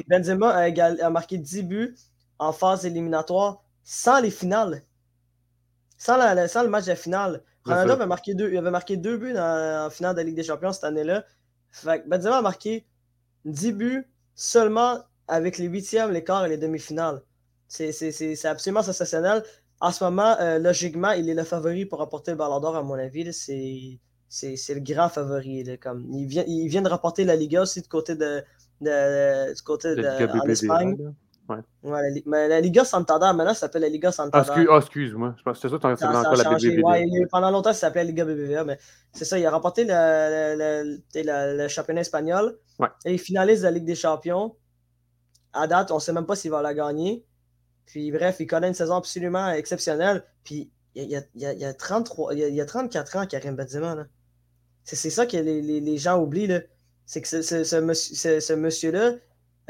Benzema a, a, marqué 10 buts en phase éliminatoire sans les finales. Sans, la, sans le match de finale. Ronaldo avait marqué, deux, il avait marqué deux buts en finale de la Ligue des Champions cette année-là. Benzema a marqué 10 buts seulement avec les huitièmes, les quarts et les demi-finales. C'est absolument sensationnel. En ce moment, euh, logiquement, il est le favori pour remporter le Ballon d'Or, à mon avis. C'est le grand favori. Comme, il, vient, il vient de remporter la Liga aussi du côté de, de, du côté de, de Ouais. mais la Liga Santander, maintenant, ça s'appelle la Liga Santander. Ah, excuse-moi. Je pense que c'est ça, ça, la BBVA. pendant longtemps, ça s'appelait la Liga BBVA, mais c'est ça. Il a remporté le, le, le championnat espagnol. Et il finalise la Ligue des Champions. À date, on ne sait même pas s'il va la gagner. Puis bref, il connaît une saison absolument exceptionnelle. Puis il y a, il y a, il y a 33, il y a, 34 ans, Karim Benzema. C'est ça que les, les, les gens oublient. C'est que ce, ce, ce, monsieur-là,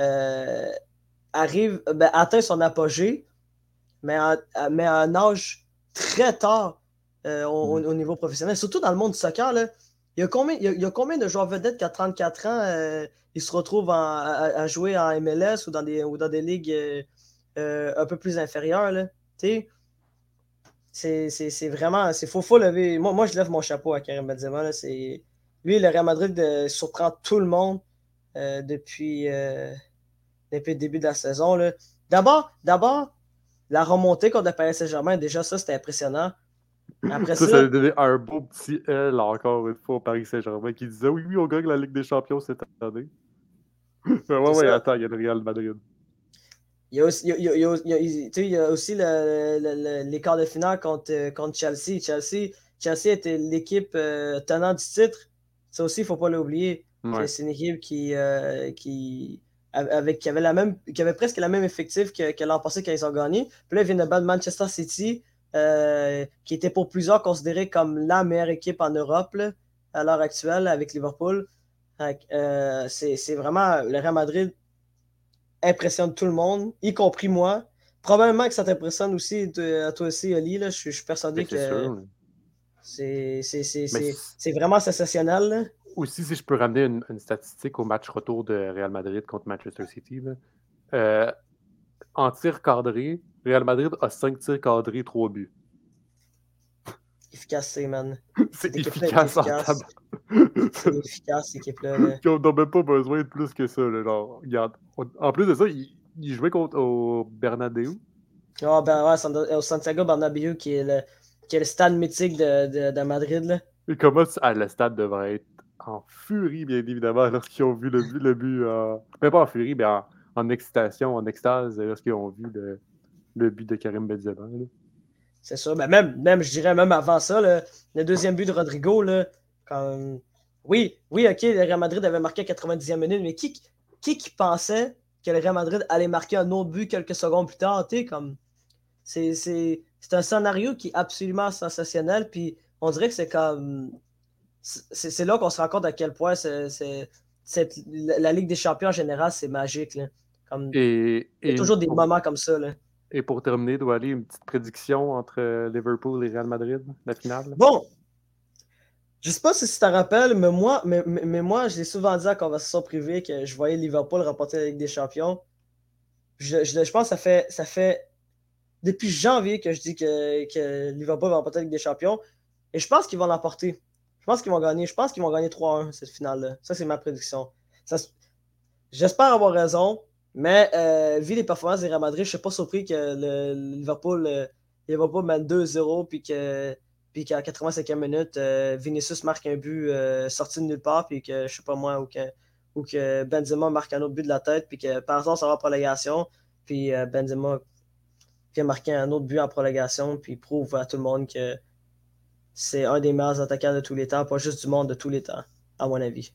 euh, arrive, ben, atteint son apogée, mais à, mais un âge très tard euh, mm. au, niveau professionnel, surtout dans le monde du soccer. Là, il, y a combien, il, y a, combien de joueurs vedettes qui, à 34 ans, euh, ils se retrouvent à, jouer en MLS ou dans des, ou dans des ligues un peu plus inférieures? Là, c'est vraiment. C'est faut, faut lever. Moi, moi, je lève mon chapeau à Karim Benzema. Là, lui, le Real Madrid surprend tout le monde depuis depuis le début de la saison. D'abord, d'abord, la remontée contre le Paris Saint-Germain, déjà ça, c'était impressionnant. Après ça, ça, a donné un beau petit L encore une fois au Paris Saint-Germain qui disait oui, oui, on gagne la Ligue des Champions cette année. ouais, ouais, attends, il y a le Real Madrid. Il y a aussi, il y a, il y a, aussi le, les quarts de finale contre, contre Chelsea. Chelsea. Chelsea était l'équipe euh, tenant du titre. Ça aussi, il ne faut pas l'oublier. C'est une équipe qui, euh, qui, avec, qui, avait la même, qui avait presque la même effectif que, que l'an passé quand ils ont gagné. Puis là, ils viennent de battre Manchester City, euh, qui était pour plusieurs considéré comme la meilleure équipe en Europe à l'heure actuelle avec Liverpool. Euh, c'est vraiment le Real Madrid impressionne tout le monde, y compris moi. probablement que ça t'impressionne aussi, à toi aussi, Ali. Là. Je, suis persuadé que c'est vraiment sensationnel. Aussi, si je peux ramener une, statistique au match retour de Real Madrid contre Manchester City. Euh, en tir cadré, Real Madrid a 5 tirs cadrés, 3 buts. Efficace, c'est, man. C'est efficace, en table. C'est efficace, cette équipe-là. On n'a même pas besoin de plus que ça. Là, genre, En plus de ça, il, il jouait contre au Bernabeu. Oh, ben, ouais, au Santiago Bernabéu, qui est le, qui est le stade mythique de, de, de Madrid. Là. Et comment ah, le stade devrait être en furie, bien évidemment, lorsqu'ils ont vu le, le but. Euh... Mais pas en furie, mais en, en excitation, en extase, lorsqu'ils ont vu le, le but de Karim Benzema. C'est ça. Ben même, même, je dirais même avant ça, le deuxième but de Rodrigo, là, quand... oui, oui, ok, le Real Madrid avait marqué à 90e minute, mais qui, qui, qui pensait que le Real Madrid allait marquer un autre but quelques secondes plus tard? Comme... C'est un scénario qui est absolument sensationnel, puis on dirait que c'est comme. C'est là qu'on se rend compte à quel point c'est la Ligue des champions en général, c'est magique. Là. Comme, et, il y a toujours des moments comme ça. Là. Et pour terminer, doit aller une petite prédiction entre euh, Liverpool et Real Madrid, la finale? Bon, je sais pas si tu te rappelles, mais moi, mais, mais moi j'ai souvent dit à conversation privée que je voyais Liverpool remporter la Ligue des Champions. Je, je, pense que ça fait, ça fait depuis janvier que je dis que, que Liverpool va remporter la Ligue des Champions. Et je pense qu'ils vont l'emporter. Je pense qu'ils vont gagner. Je pense qu'ils vont gagner 3-1 cette finale-là. Ça, c'est ma prédiction. J'espère avoir raison. Mais euh, vu les performances des Real Madrid, je ne suis pas surpris que le, Liverpool, euh, Liverpool mène 2-0 puis que puis qu'à 85e minute, euh, Vinicius marque un but sorti de nulle part, puis que je sais pas moi, ou que, ou que Benzema marque un autre but de la tête, puis que par exemple, ça va en prolongation, puis Benzema vient marquer un autre but en prolongation, puis prouve à tout le monde que c'est un des meilleurs attaquants de tous les temps, pas juste du monde de tous les temps, à mon avis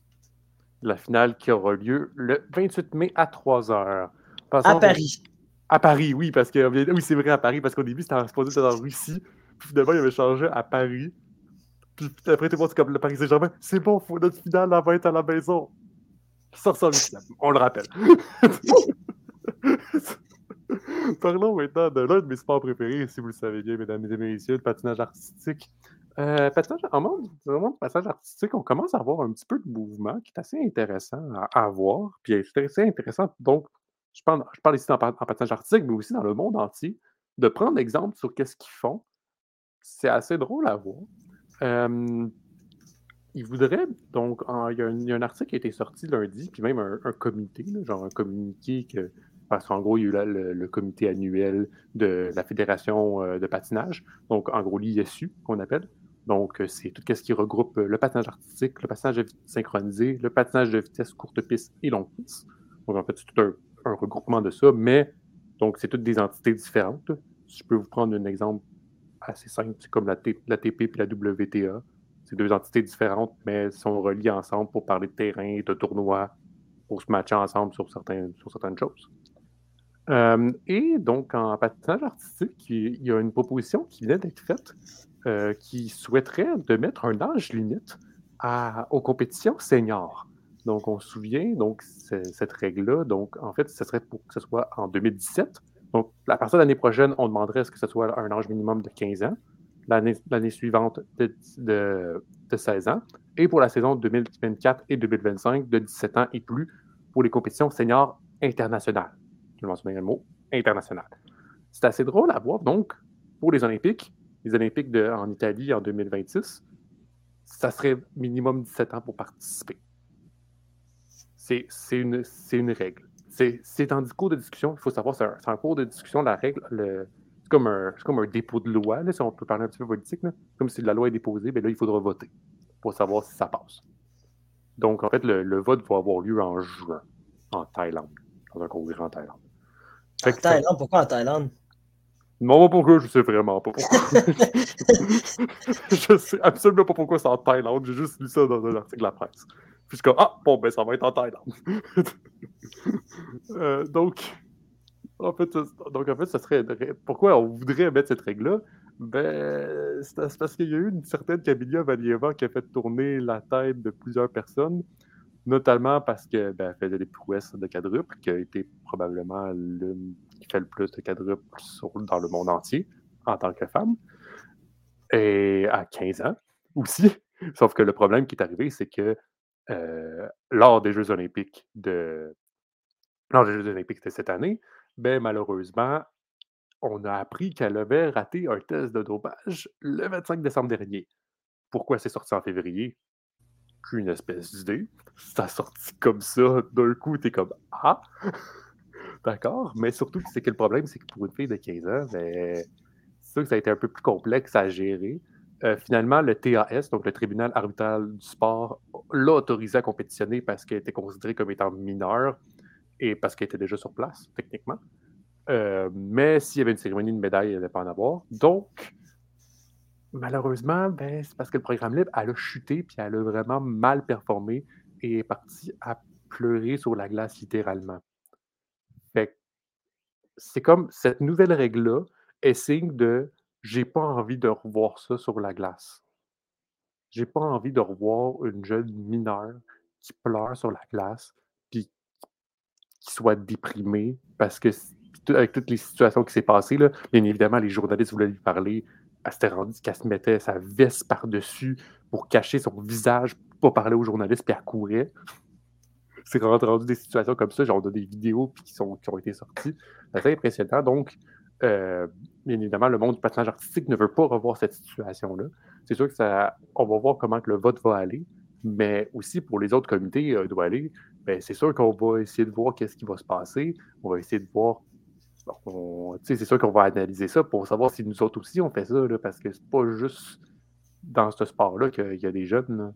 la finale qui aura lieu le 28 mai à 3h. à Paris. À Paris, oui, parce que oui, c'est vrai à Paris, parce qu'au début, c'était supposé être en Russie. Puis finalement, il avait changé à Paris. Puis après, tout le monde, c'est comme le Paris Saint-Germain. C'est bon, faut notre finale va être à la maison. Ça ressemble On le rappelle. Parlons maintenant de l'un de mes sports préférés, si vous le savez bien, mesdames et messieurs, le patinage artistique. Euh, en monde, de passage artistique, on commence à avoir un petit peu de mouvement qui est assez intéressant à, voir, puis c'est assez intéressant. Donc, je parle, ici en, patinage artistique, mais aussi dans le monde entier, de prendre exemple sur qu'est-ce qu'ils font. C'est assez drôle à voir. il voudrait, donc, il, y a un, article qui a été sorti lundi, puis même un, comité, genre un communiqué que, parce qu'en gros, il y a eu le, comité annuel de la Fédération euh, de patinage, donc en gros l'ISU qu'on appelle, donc, euh, c'est tout ce qui regroupe euh, le patinage artistique, le patinage synchronisé, le patinage de vitesse courte piste et longue piste. Donc, en fait, c'est tout un, regroupement de ça, mais donc, c'est toutes des entités différentes. je peux vous prendre un exemple assez simple, c'est comme la, TP et la WTA. C'est deux entités différentes, mais sont reliées ensemble pour parler de terrain, de tournois, pour se matcher ensemble sur certaines choses. Euh, et donc, en patinage artistique, il y a une proposition qui vient d'être faite euh, qui souhaiterait de mettre un âge limite aux compétitions seniors. Donc, on se souvient, donc, cette règle-là, donc, en fait, ce serait pour que ce soit en 2017. Donc, à partir de l'année prochaine, on demanderait ce que ce soit un âge minimum de 15 ans, l'année suivante de, de, 16 ans, et pour la saison 2024 et 2025, de 17 ans et plus pour les compétitions seniors internationales. Je mentionne le mot international. C'est assez drôle à voir. Donc, pour les Olympiques, les Olympiques de, en Italie en 2026, ça serait minimum 17 ans pour participer. C'est une, une règle. C'est un cours de discussion, il faut savoir, c'est un, cours de discussion, la règle, c'est comme, un, comme un dépôt de loi, là, si on peut parler un petit peu politique. Comme si la loi est déposée, bien là, il faudra voter pour savoir si ça passe. Donc, en fait, le, vote va avoir lieu en juin, en Thaïlande, dans un congrès en Thaïlande. En Thaïlande, pourquoi en Thaïlande? Non, pourquoi, je sais vraiment pas pourquoi. je sais absolument pas pourquoi c'est en Thaïlande. J'ai juste lu ça dans un article de la presse. Puis je ah, bon, ben ça va être en Thaïlande. Euh, donc, en fait, donc, en fait, ça serait. Pourquoi on voudrait mettre cette règle-là? Ben, c'est parce qu'il y a eu une certaine Camilla Valieva qui a fait tourner la tête de plusieurs personnes, notamment parce qu'elle ben, faisait des prouesses de quadruple, qui a été probablement l'une qui fait le plus de quadruples dans le monde entier en tant que femme. Et à 15 ans aussi. Sauf que le problème qui est arrivé, c'est que euh, lors des Jeux olympiques de lors des Jeux olympiques de cette année, ben, malheureusement, on a appris qu'elle avait raté un test de dopage le 25 décembre dernier. Pourquoi c'est sorti en février? Une espèce d'idée. Ça sorti comme ça, d'un coup, t'es comme Ah! D'accord, mais surtout, c'est que le problème, c'est que pour une fille de 15 ans, ben, c'est sûr que ça a été un peu plus complexe à gérer. Euh, finalement, le TAS, donc le tribunal arbitral du sport, l'a autorisé à compétitionner parce qu'elle était considérée comme étant mineure et parce qu'elle était déjà sur place, techniquement. Euh, mais s'il y avait une cérémonie de médaille, elle n'allait pas en avoir. Donc, malheureusement, ben, c'est parce que le programme libre, elle a chuté, puis elle a vraiment mal performé et est partie à pleurer sur la glace, littéralement. Fait c'est comme cette nouvelle règle-là est signe de j'ai pas envie de revoir ça sur la glace. J'ai pas envie de revoir une jeune mineure qui pleure sur la glace, puis qui soit déprimée parce que avec toutes les situations qui s'est passées, bien évidemment, les journalistes voulaient lui parler. Elle s'était rendue qu'elle se mettait sa veste par-dessus pour cacher son visage, pour pas parler aux journalistes, puis elle courait. C'est rendu des situations comme ça. Genre, on a des vidéos qui, sont, qui ont été sorties. C'est assez impressionnant. Donc, euh, évidemment, le monde du patinage artistique ne veut pas revoir cette situation-là. C'est sûr que ça, on va voir comment que le vote va aller, mais aussi pour les autres comités euh, doit aller, ben, c'est sûr qu'on va essayer de voir qu'est-ce qui va se passer. On va essayer de voir. C'est sûr qu'on va analyser ça pour savoir si nous autres aussi on fait ça, parce que c'est pas juste dans ce sport-là qu'il y a des jeunes.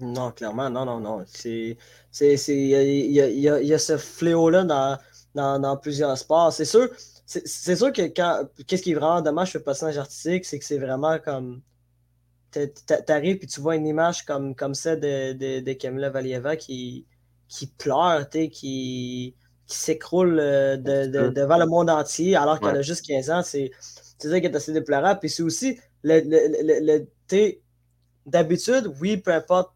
Non, clairement, non, non, non. Il y a, ce fléau-là dans, dans, dans, plusieurs sports. C'est sûr, c'est sûr que. Qu'est-ce qui est vraiment dommage sur le personnage artistique, c'est que c'est vraiment comme. T'arrives et tu vois une image comme, comme ça de, de, de Kamila Valieva qui, qui pleure, qui, qui s'écroule euh, de, devant le monde entier alors qu'elle a juste 15 ans. C'est ça qui est assez déplorable. Puis c'est aussi le, le, le d'habitude, oui, peu importe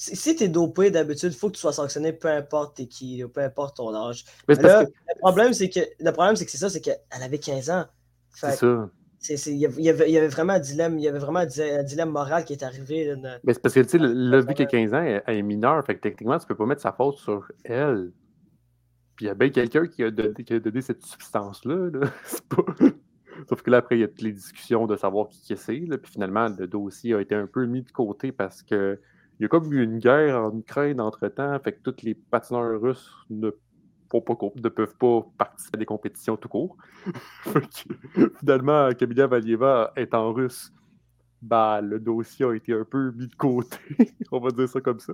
si, tu es dopé, d'habitude, il faut que tu sois sanctionné, peu importe t'es qui, peu importe ton âge. Mais Le problème, c'est que le problème, c'est que c'est ça, c'est qu'elle avait 15 ans. C'est ça. Il y, avait, y, avait, vraiment un dilemme, il y avait vraiment un dilemme moral qui est arrivé. Mais c'est parce que, tu sais, là, vu qu'elle a 15 ans, elle, est mineure, fait que techniquement, tu peux pas mettre sa faute sur elle. Puis il y a bien quelqu'un qui, a donné cette substance-là. Pas... Sauf que là, après, il y a toutes les discussions de savoir qui c'est. Puis finalement, le dossier a été un peu mis de côté parce que il y a comme eu une guerre en Ukraine entre-temps, fait que tous les patineurs russes ne, ne peuvent pas participer à des compétitions tout court. finalement, Kamila Valieva en russe, bah, le dossier a été un peu mis de côté, on va dire ça comme ça.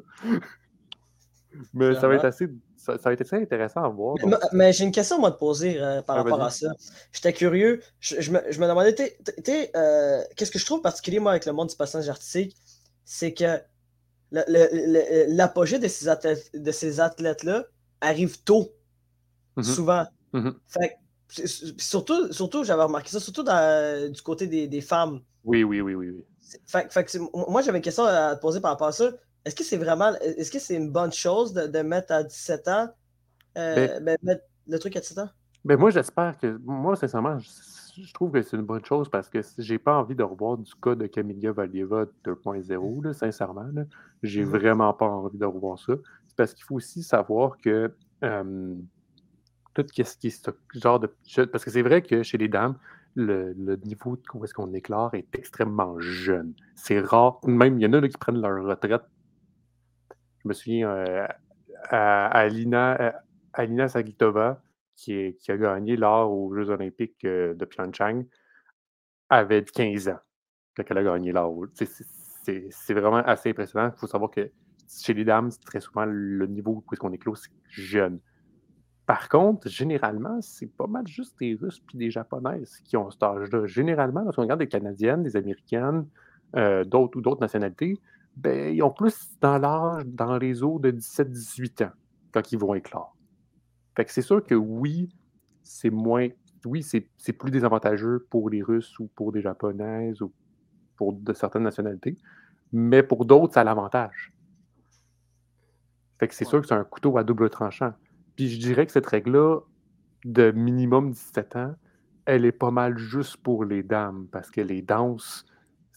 Mais ça va être assez ça, ça, a été assez intéressant à voir. Mais, j'ai une question à te poser euh, par rapport à ça. J'étais curieux. Je, me, je, me, demandais, euh, qu'est-ce que je trouve particulier, moi, avec le monde du passage artistique, c'est que l'apogée de ces athlètes, de ces athlètes-là arrive tôt, mm-hmm. souvent. Mm-hmm. surtout, surtout j'avais remarqué ça, surtout du côté des, femmes. Oui, oui, oui, oui. moi, j'avais une question à te poser par rapport à ça. Est-ce que c'est vraiment, est-ce que c'est une bonne chose de, mettre à 17 ans, euh, ben ben, mettre le truc à 17 ans? Ben moi, j'espère que, moi, sincèrement, je trouve que c'est une bonne chose parce que j'ai pas envie de revoir du cas de Camilla Valieva 2.0, sincèrement. J'ai mmh vraiment pas envie de revoir ça. C'est parce qu'il faut aussi savoir que tout ce qui est ce genre de. Parce que c'est vrai que chez les dames, le, niveau de où est-ce qu'on éclore est extrêmement jeune. C'est rare. Même, il y en a qui prennent leur retraite. Je me souviens euh, à, Alina, Alina Sagitova, qui, a gagné l'or aux Jeux olympiques euh, de Pyeongchang, avait 15 ans quand elle a gagné l'or. C'est vraiment assez impressionnant. Il faut savoir que chez les dames, très souvent le niveau où qu'on éclose, c'est jeune. Par contre, généralement, c'est pas mal juste des Russes et des Japonaises qui ont cet âge-là. Généralement, lorsqu'on regarde des Canadiennes, des Américaines, euh, d'autres ou d'autres nationalités, ben, ils ont plus dans l'âge, dans les eaux de 17-18 ans quand ils vont éclore. Fait que c'est sûr que oui, c'est moins. Oui, c'est plus désavantageux pour les Russes ou pour des Japonaises ou pour de certaines nationalités, mais pour d'autres, ça a l'avantage. Fait que c'est sûr que c'est un couteau à double tranchant. Puis je dirais que cette règle-là de minimum 17 ans, elle est pas mal juste pour les dames, parce que les danses,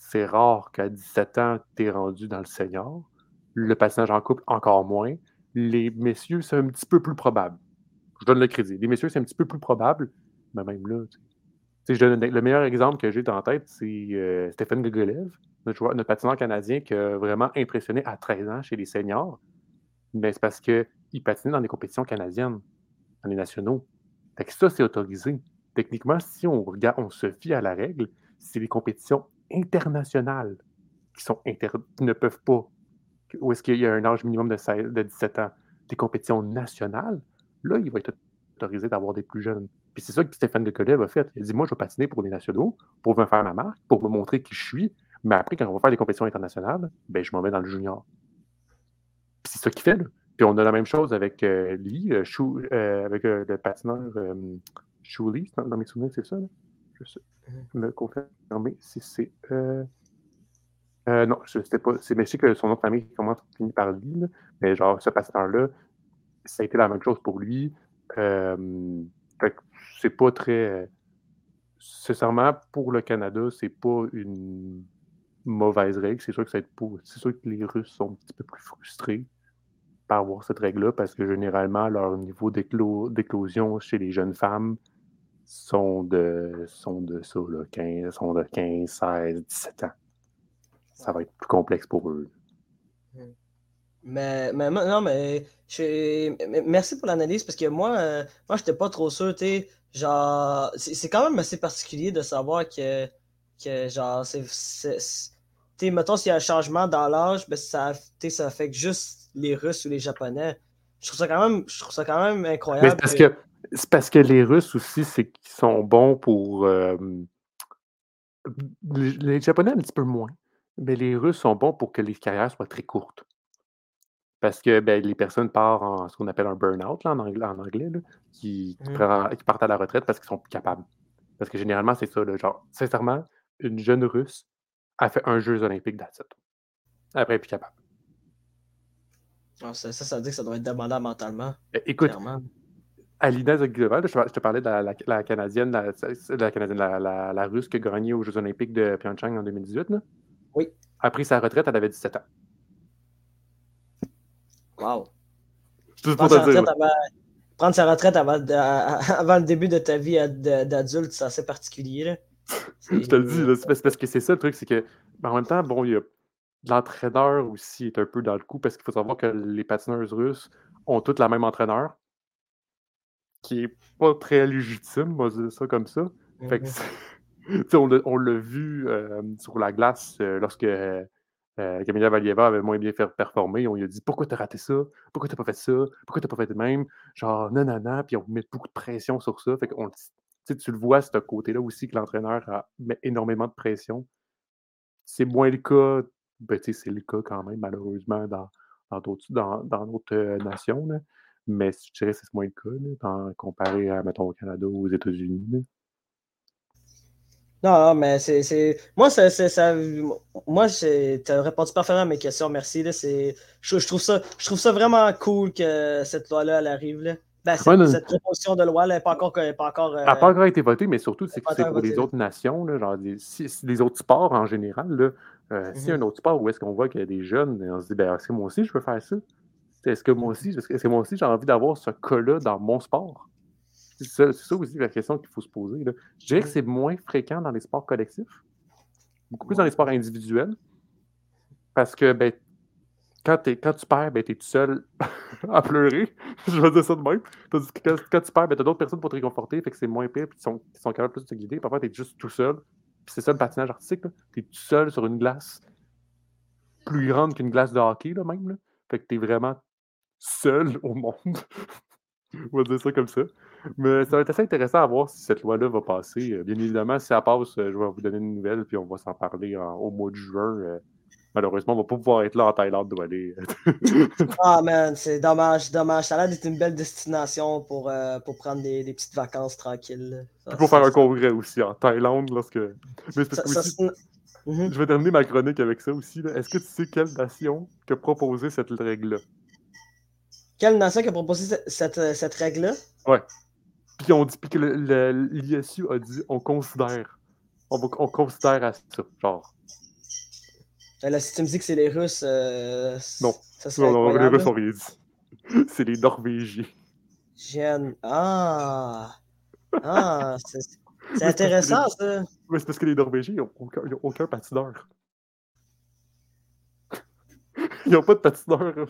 c'est rare qu'à 17 ans, tu es rendu dans le senior. Le patinage en couple, encore moins. Les messieurs, c'est un petit peu plus probable. Je donne le crédit. Les messieurs, c'est un petit peu plus probable, mais même là, je donne le meilleur exemple que j'ai en tête, c'est euh, Stéphane Gogolev, notre, notre patineur canadien qui a vraiment impressionné à 13 ans chez les seniors. Mais c'est parce qu'il patinait dans des compétitions canadiennes, dans les nationaux. Fait que ça, c'est autorisé. Techniquement, si on, regarde, on se fie à la règle, c'est les compétitions internationales qui, sont qui ne peuvent pas, où est-ce qu'il y a un âge minimum de, de 17 ans, des compétitions nationales, là, il va être autorisé d'avoir des plus jeunes. Puis c'est ça que Stéphane Decolev a fait. Il dit Moi, je vais patiner pour les nationaux, pour me faire ma marque, pour me montrer qui je suis. Mais après, quand on va faire des compétitions internationales, ben, je m'en vais dans le junior. Puis c'est ça qu'il fait. Là. Puis on a la même chose avec euh, Lee, euh, euh, avec le patineur Chou Lee, dans, mes souvenirs, c'est ça. Là? Sais me confirmer si c'est. non, je sais pas. C'est, mais que son nom de famille commence finit par Lee. mais genre, ce patineur-là, ça a été la même chose pour lui. c'est pas très. Sincèrement, pour le Canada, c'est pas une mauvaise règle. C'est sûr que ça. C'est sûr que les Russes sont un petit peu plus frustrés par avoir cette règle-là parce que généralement, leur niveau d'éclosion chez les jeunes femmes sont de, sont de ça, là, 15, sont de 15, 16, 17 ans. Ça va être plus complexe pour eux. Mais, mais non, mais merci pour l'analyse parce que moi, euh, moi, j'étais pas trop sûr, tu genre, c'est quand même assez particulier de savoir que, que genre, c'est, mettons, s'il y a un changement dans l'âge, ben, ça, ça affecte juste les Russes ou les Japonais. Je trouve ça quand même, je trouve ça quand même incroyable. parce que, c'est parce que les Russes aussi, c'est qu'ils sont bons pour. Euh, les, Japonais, un petit peu moins. Mais les Russes sont bons pour que les carrières soient très courtes. Parce que ben, les personnes partent en ce qu'on appelle un burn-out en anglais, en anglais qui, mmh. qui, partent à la retraite parce qu'ils sont plus capables. Parce que généralement, c'est ça. genre, sincèrement, une jeune Russe a fait un Jeux olympique d'athlète. Après, elle est plus capable. Ah, ça, ça, veut dire que ça doit être demandant mentalement. Eh, écoute, Alina Zagilova, je, te parlais de la, Canadienne, la, Canadienne la, Russe qui a gagné aux Jeux Olympiques de Pyeongchang en 2018. Là. Oui. Après sa retraite, elle avait 17 ans. Wow. Prendre sa, retraite avant, prendre sa retraite avant, le début de ta vie d'adulte, c'est assez particulier. je te le dis, c'est parce que c'est ça le truc, c'est que en même temps, bon, il y a l'entraîneur aussi est un peu dans le coup parce qu'il faut savoir que les patineuses russes ont toutes la même entraîneur qui est pas très légitime, va dire ça comme ça. Fait que, mm-hmm. on l'a vu euh, sur la glace euh, lorsque euh, Camilla Valieva avait moins bien fait performer. On lui a dit Pourquoi t'as raté ça? Pourquoi t'as pas fait ça? Pourquoi t'as pas fait de même? Genre, non, non, non. Puis on met beaucoup de pression sur ça. Fait que tu le vois, ce côté-là aussi, que l'entraîneur met énormément de pression. C'est moins le cas, ben, c'est le cas quand même, malheureusement, dans d'autres dans, dans, nations. Là. Mais je dirais que c'est moins le cas, comparé à, mettons, au Canada ou aux États-Unis. Non, non, mais c'est. Moi, ça. Moi, tu as répondu parfaitement à mes questions, merci. Là, je, je, trouve ça, je trouve ça vraiment cool que cette loi-là, elle arrive. Là. Ben, cette, proposition de loi, elle n'a pas encore. Pas encore n'a pas encore été votée, mais surtout, c'est que c'est pour les autres nations, là, genre les autres sports en général. Là, euh, Si y a mm-hmm. un autre sport où est-ce qu'on voit qu'il y a des jeunes, on se dit, ben, est-ce que moi aussi, je peux faire ça? Est-ce que moi aussi, est-ce que moi aussi j'ai envie d'avoir ce cas-là dans mon sport? C'est ça, aussi la question qu'il faut se poser. Je dirais que c'est moins fréquent dans les sports collectifs, beaucoup plus dans les sports individuels, parce que ben, quand, quand tu perds, ben, tu es tout seul à pleurer. Je vais dire ça de même. Quand, quand tu perds, ben, tu as d'autres personnes pour te réconforter, fait que c'est moins pire, puis ils sont, ils sont capables de te guider. Parfois, tu es juste tout seul. Puis c'est ça le patinage artistique. Tu es tout seul sur une glace plus grande qu'une glace de hockey, là, même. Là. Fait que tu es vraiment seul au monde. On va dire ça comme ça. Mais ça va être assez intéressant à voir si cette loi-là va passer. Euh, bien évidemment, si ça passe, euh, je vais vous donner une nouvelle, puis on va s'en parler au mois de juin. Euh. malheureusement, on ne va pas pouvoir être là en Thaïlande d'où aller. ah, man, c'est dommage, dommage. Ça a l'air d'être une belle destination pour, pour prendre des, des, petites vacances tranquilles. pour faire un congrès aussi en Thaïlande, lorsque. Mais mhm. Je vais terminer ma chronique avec ça aussi. Est-ce que tu sais quelle nation qui a proposé cette règle-là? Quelle nation qui a proposé cette, cette, règle-là? Ouais. Puis on dit puis que l'ISU a dit on considère. On, on considère à ça, genre. Là, si tu me dis que c'est les Russes, euh, non. Ça non, non, les Russes ont rien dit. C'est les Norvégiens. Jeanne. Ah! Ah! C'est intéressant, ça. Mais c'est parce que les Norvégiens, ils n'ont aucun, aucun patineur. Ils n'ont pas de patineurs.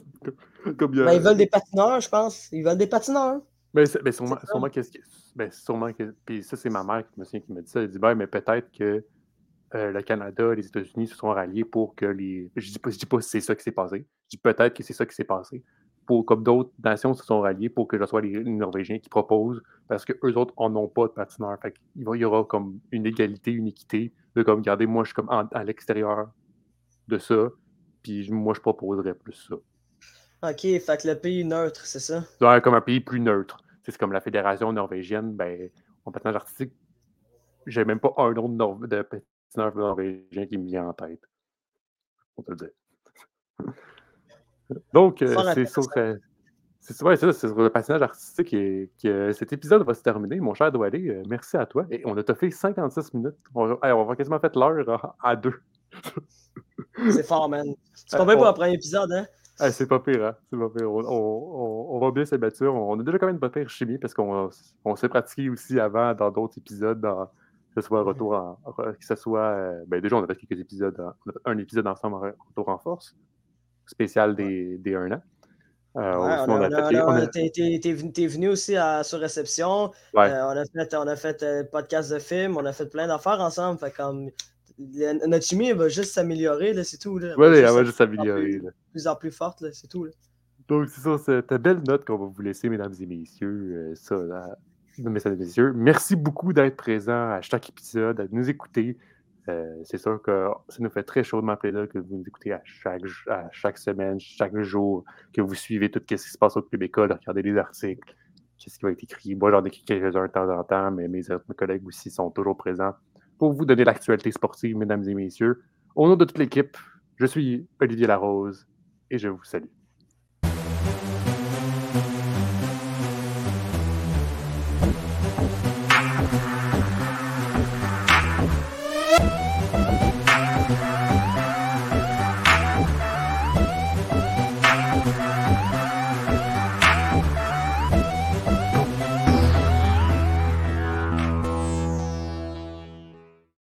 Comme, ben, ils veulent des patineurs, je pense. Ils veulent des patineurs. Mais, ben, ben, sûrement, sûrement qu'est-ce que. Ben, sûrement que. Puis ça, c'est ma mère qui me, qui me dit ça. Elle dit ben, mais peut-être que euh, le Canada, les États-Unis se sont ralliés pour que les. Je dis pas, je dis pas que c'est ça qui s'est passé. Je dis peut-être que c'est ça qui s'est passé. Pour, comme d'autres nations se sont ralliées pour que ce soit les, Norvégiens qui proposent, parce qu'eux autres en ont pas de patineurs. Fait il, y aura comme une égalité, une équité de comme, regardez, moi, je suis comme à l'extérieur de ça, puis moi, je proposerais plus ça. OK, fait que le pays neutre, c'est ça? Ouais, comme un pays plus neutre. C'est comme la Fédération norvégienne, ben, en patinage artistique, j'ai même pas un nom de, de patineur norvégien qui me vient en tête. On te le dire. Donc, euh, c'est sur, c'est ouais, ça, sur le patinage artistique que cet épisode va se terminer. Mon cher Doualé, euh, merci à toi. Et on a fait 56 minutes. On, on va quasiment fait l'heure à, deux. C'est fort, man. C'est pas bien pour le premier épisode, hein? c'est pas pire, hein? C'est pas pire. On, on, on va bien battu. On a déjà quand même une bonne pire chimie parce qu'on on s'est pratiqué aussi avant dans d'autres épisodes, dans, que ce soit retour en, que ce soit. Euh, ben déjà, on a fait quelques épisodes, un épisode ensemble en retour en force, spécial des, des 1 an. T'es venu aussi à, sur réception. Euh, on a fait, on a fait euh, podcast de film, on a fait plein d'affaires ensemble. Fait comme notre chimie va juste s'améliorer, c'est tout. Oui, elle va juste s'améliorer. De plus en plus forte, c'est tout. Donc, c'est ça, c'est ta belle note qu'on va vous laisser, mesdames et messieurs. Euh, ça, là, mesdames et messieurs. Merci beaucoup d'être présents à chaque épisode, de nous écouter. Euh, c'est sûr que ça nous fait très chaudement plaisir que vous nous écoutez à chaque, à chaque semaine, chaque jour, que vous suivez tout ce qui se passe au Club École, regardez les articles, qu'est-ce qui va être écrit. Moi, j'en écris quelques-uns de temps en temps, mais mes, mes collègues aussi sont toujours présents pour vous donner l'actualité sportive, mesdames et messieurs. Au nom de toute l'équipe, je suis Olivier Larose et je vous salue.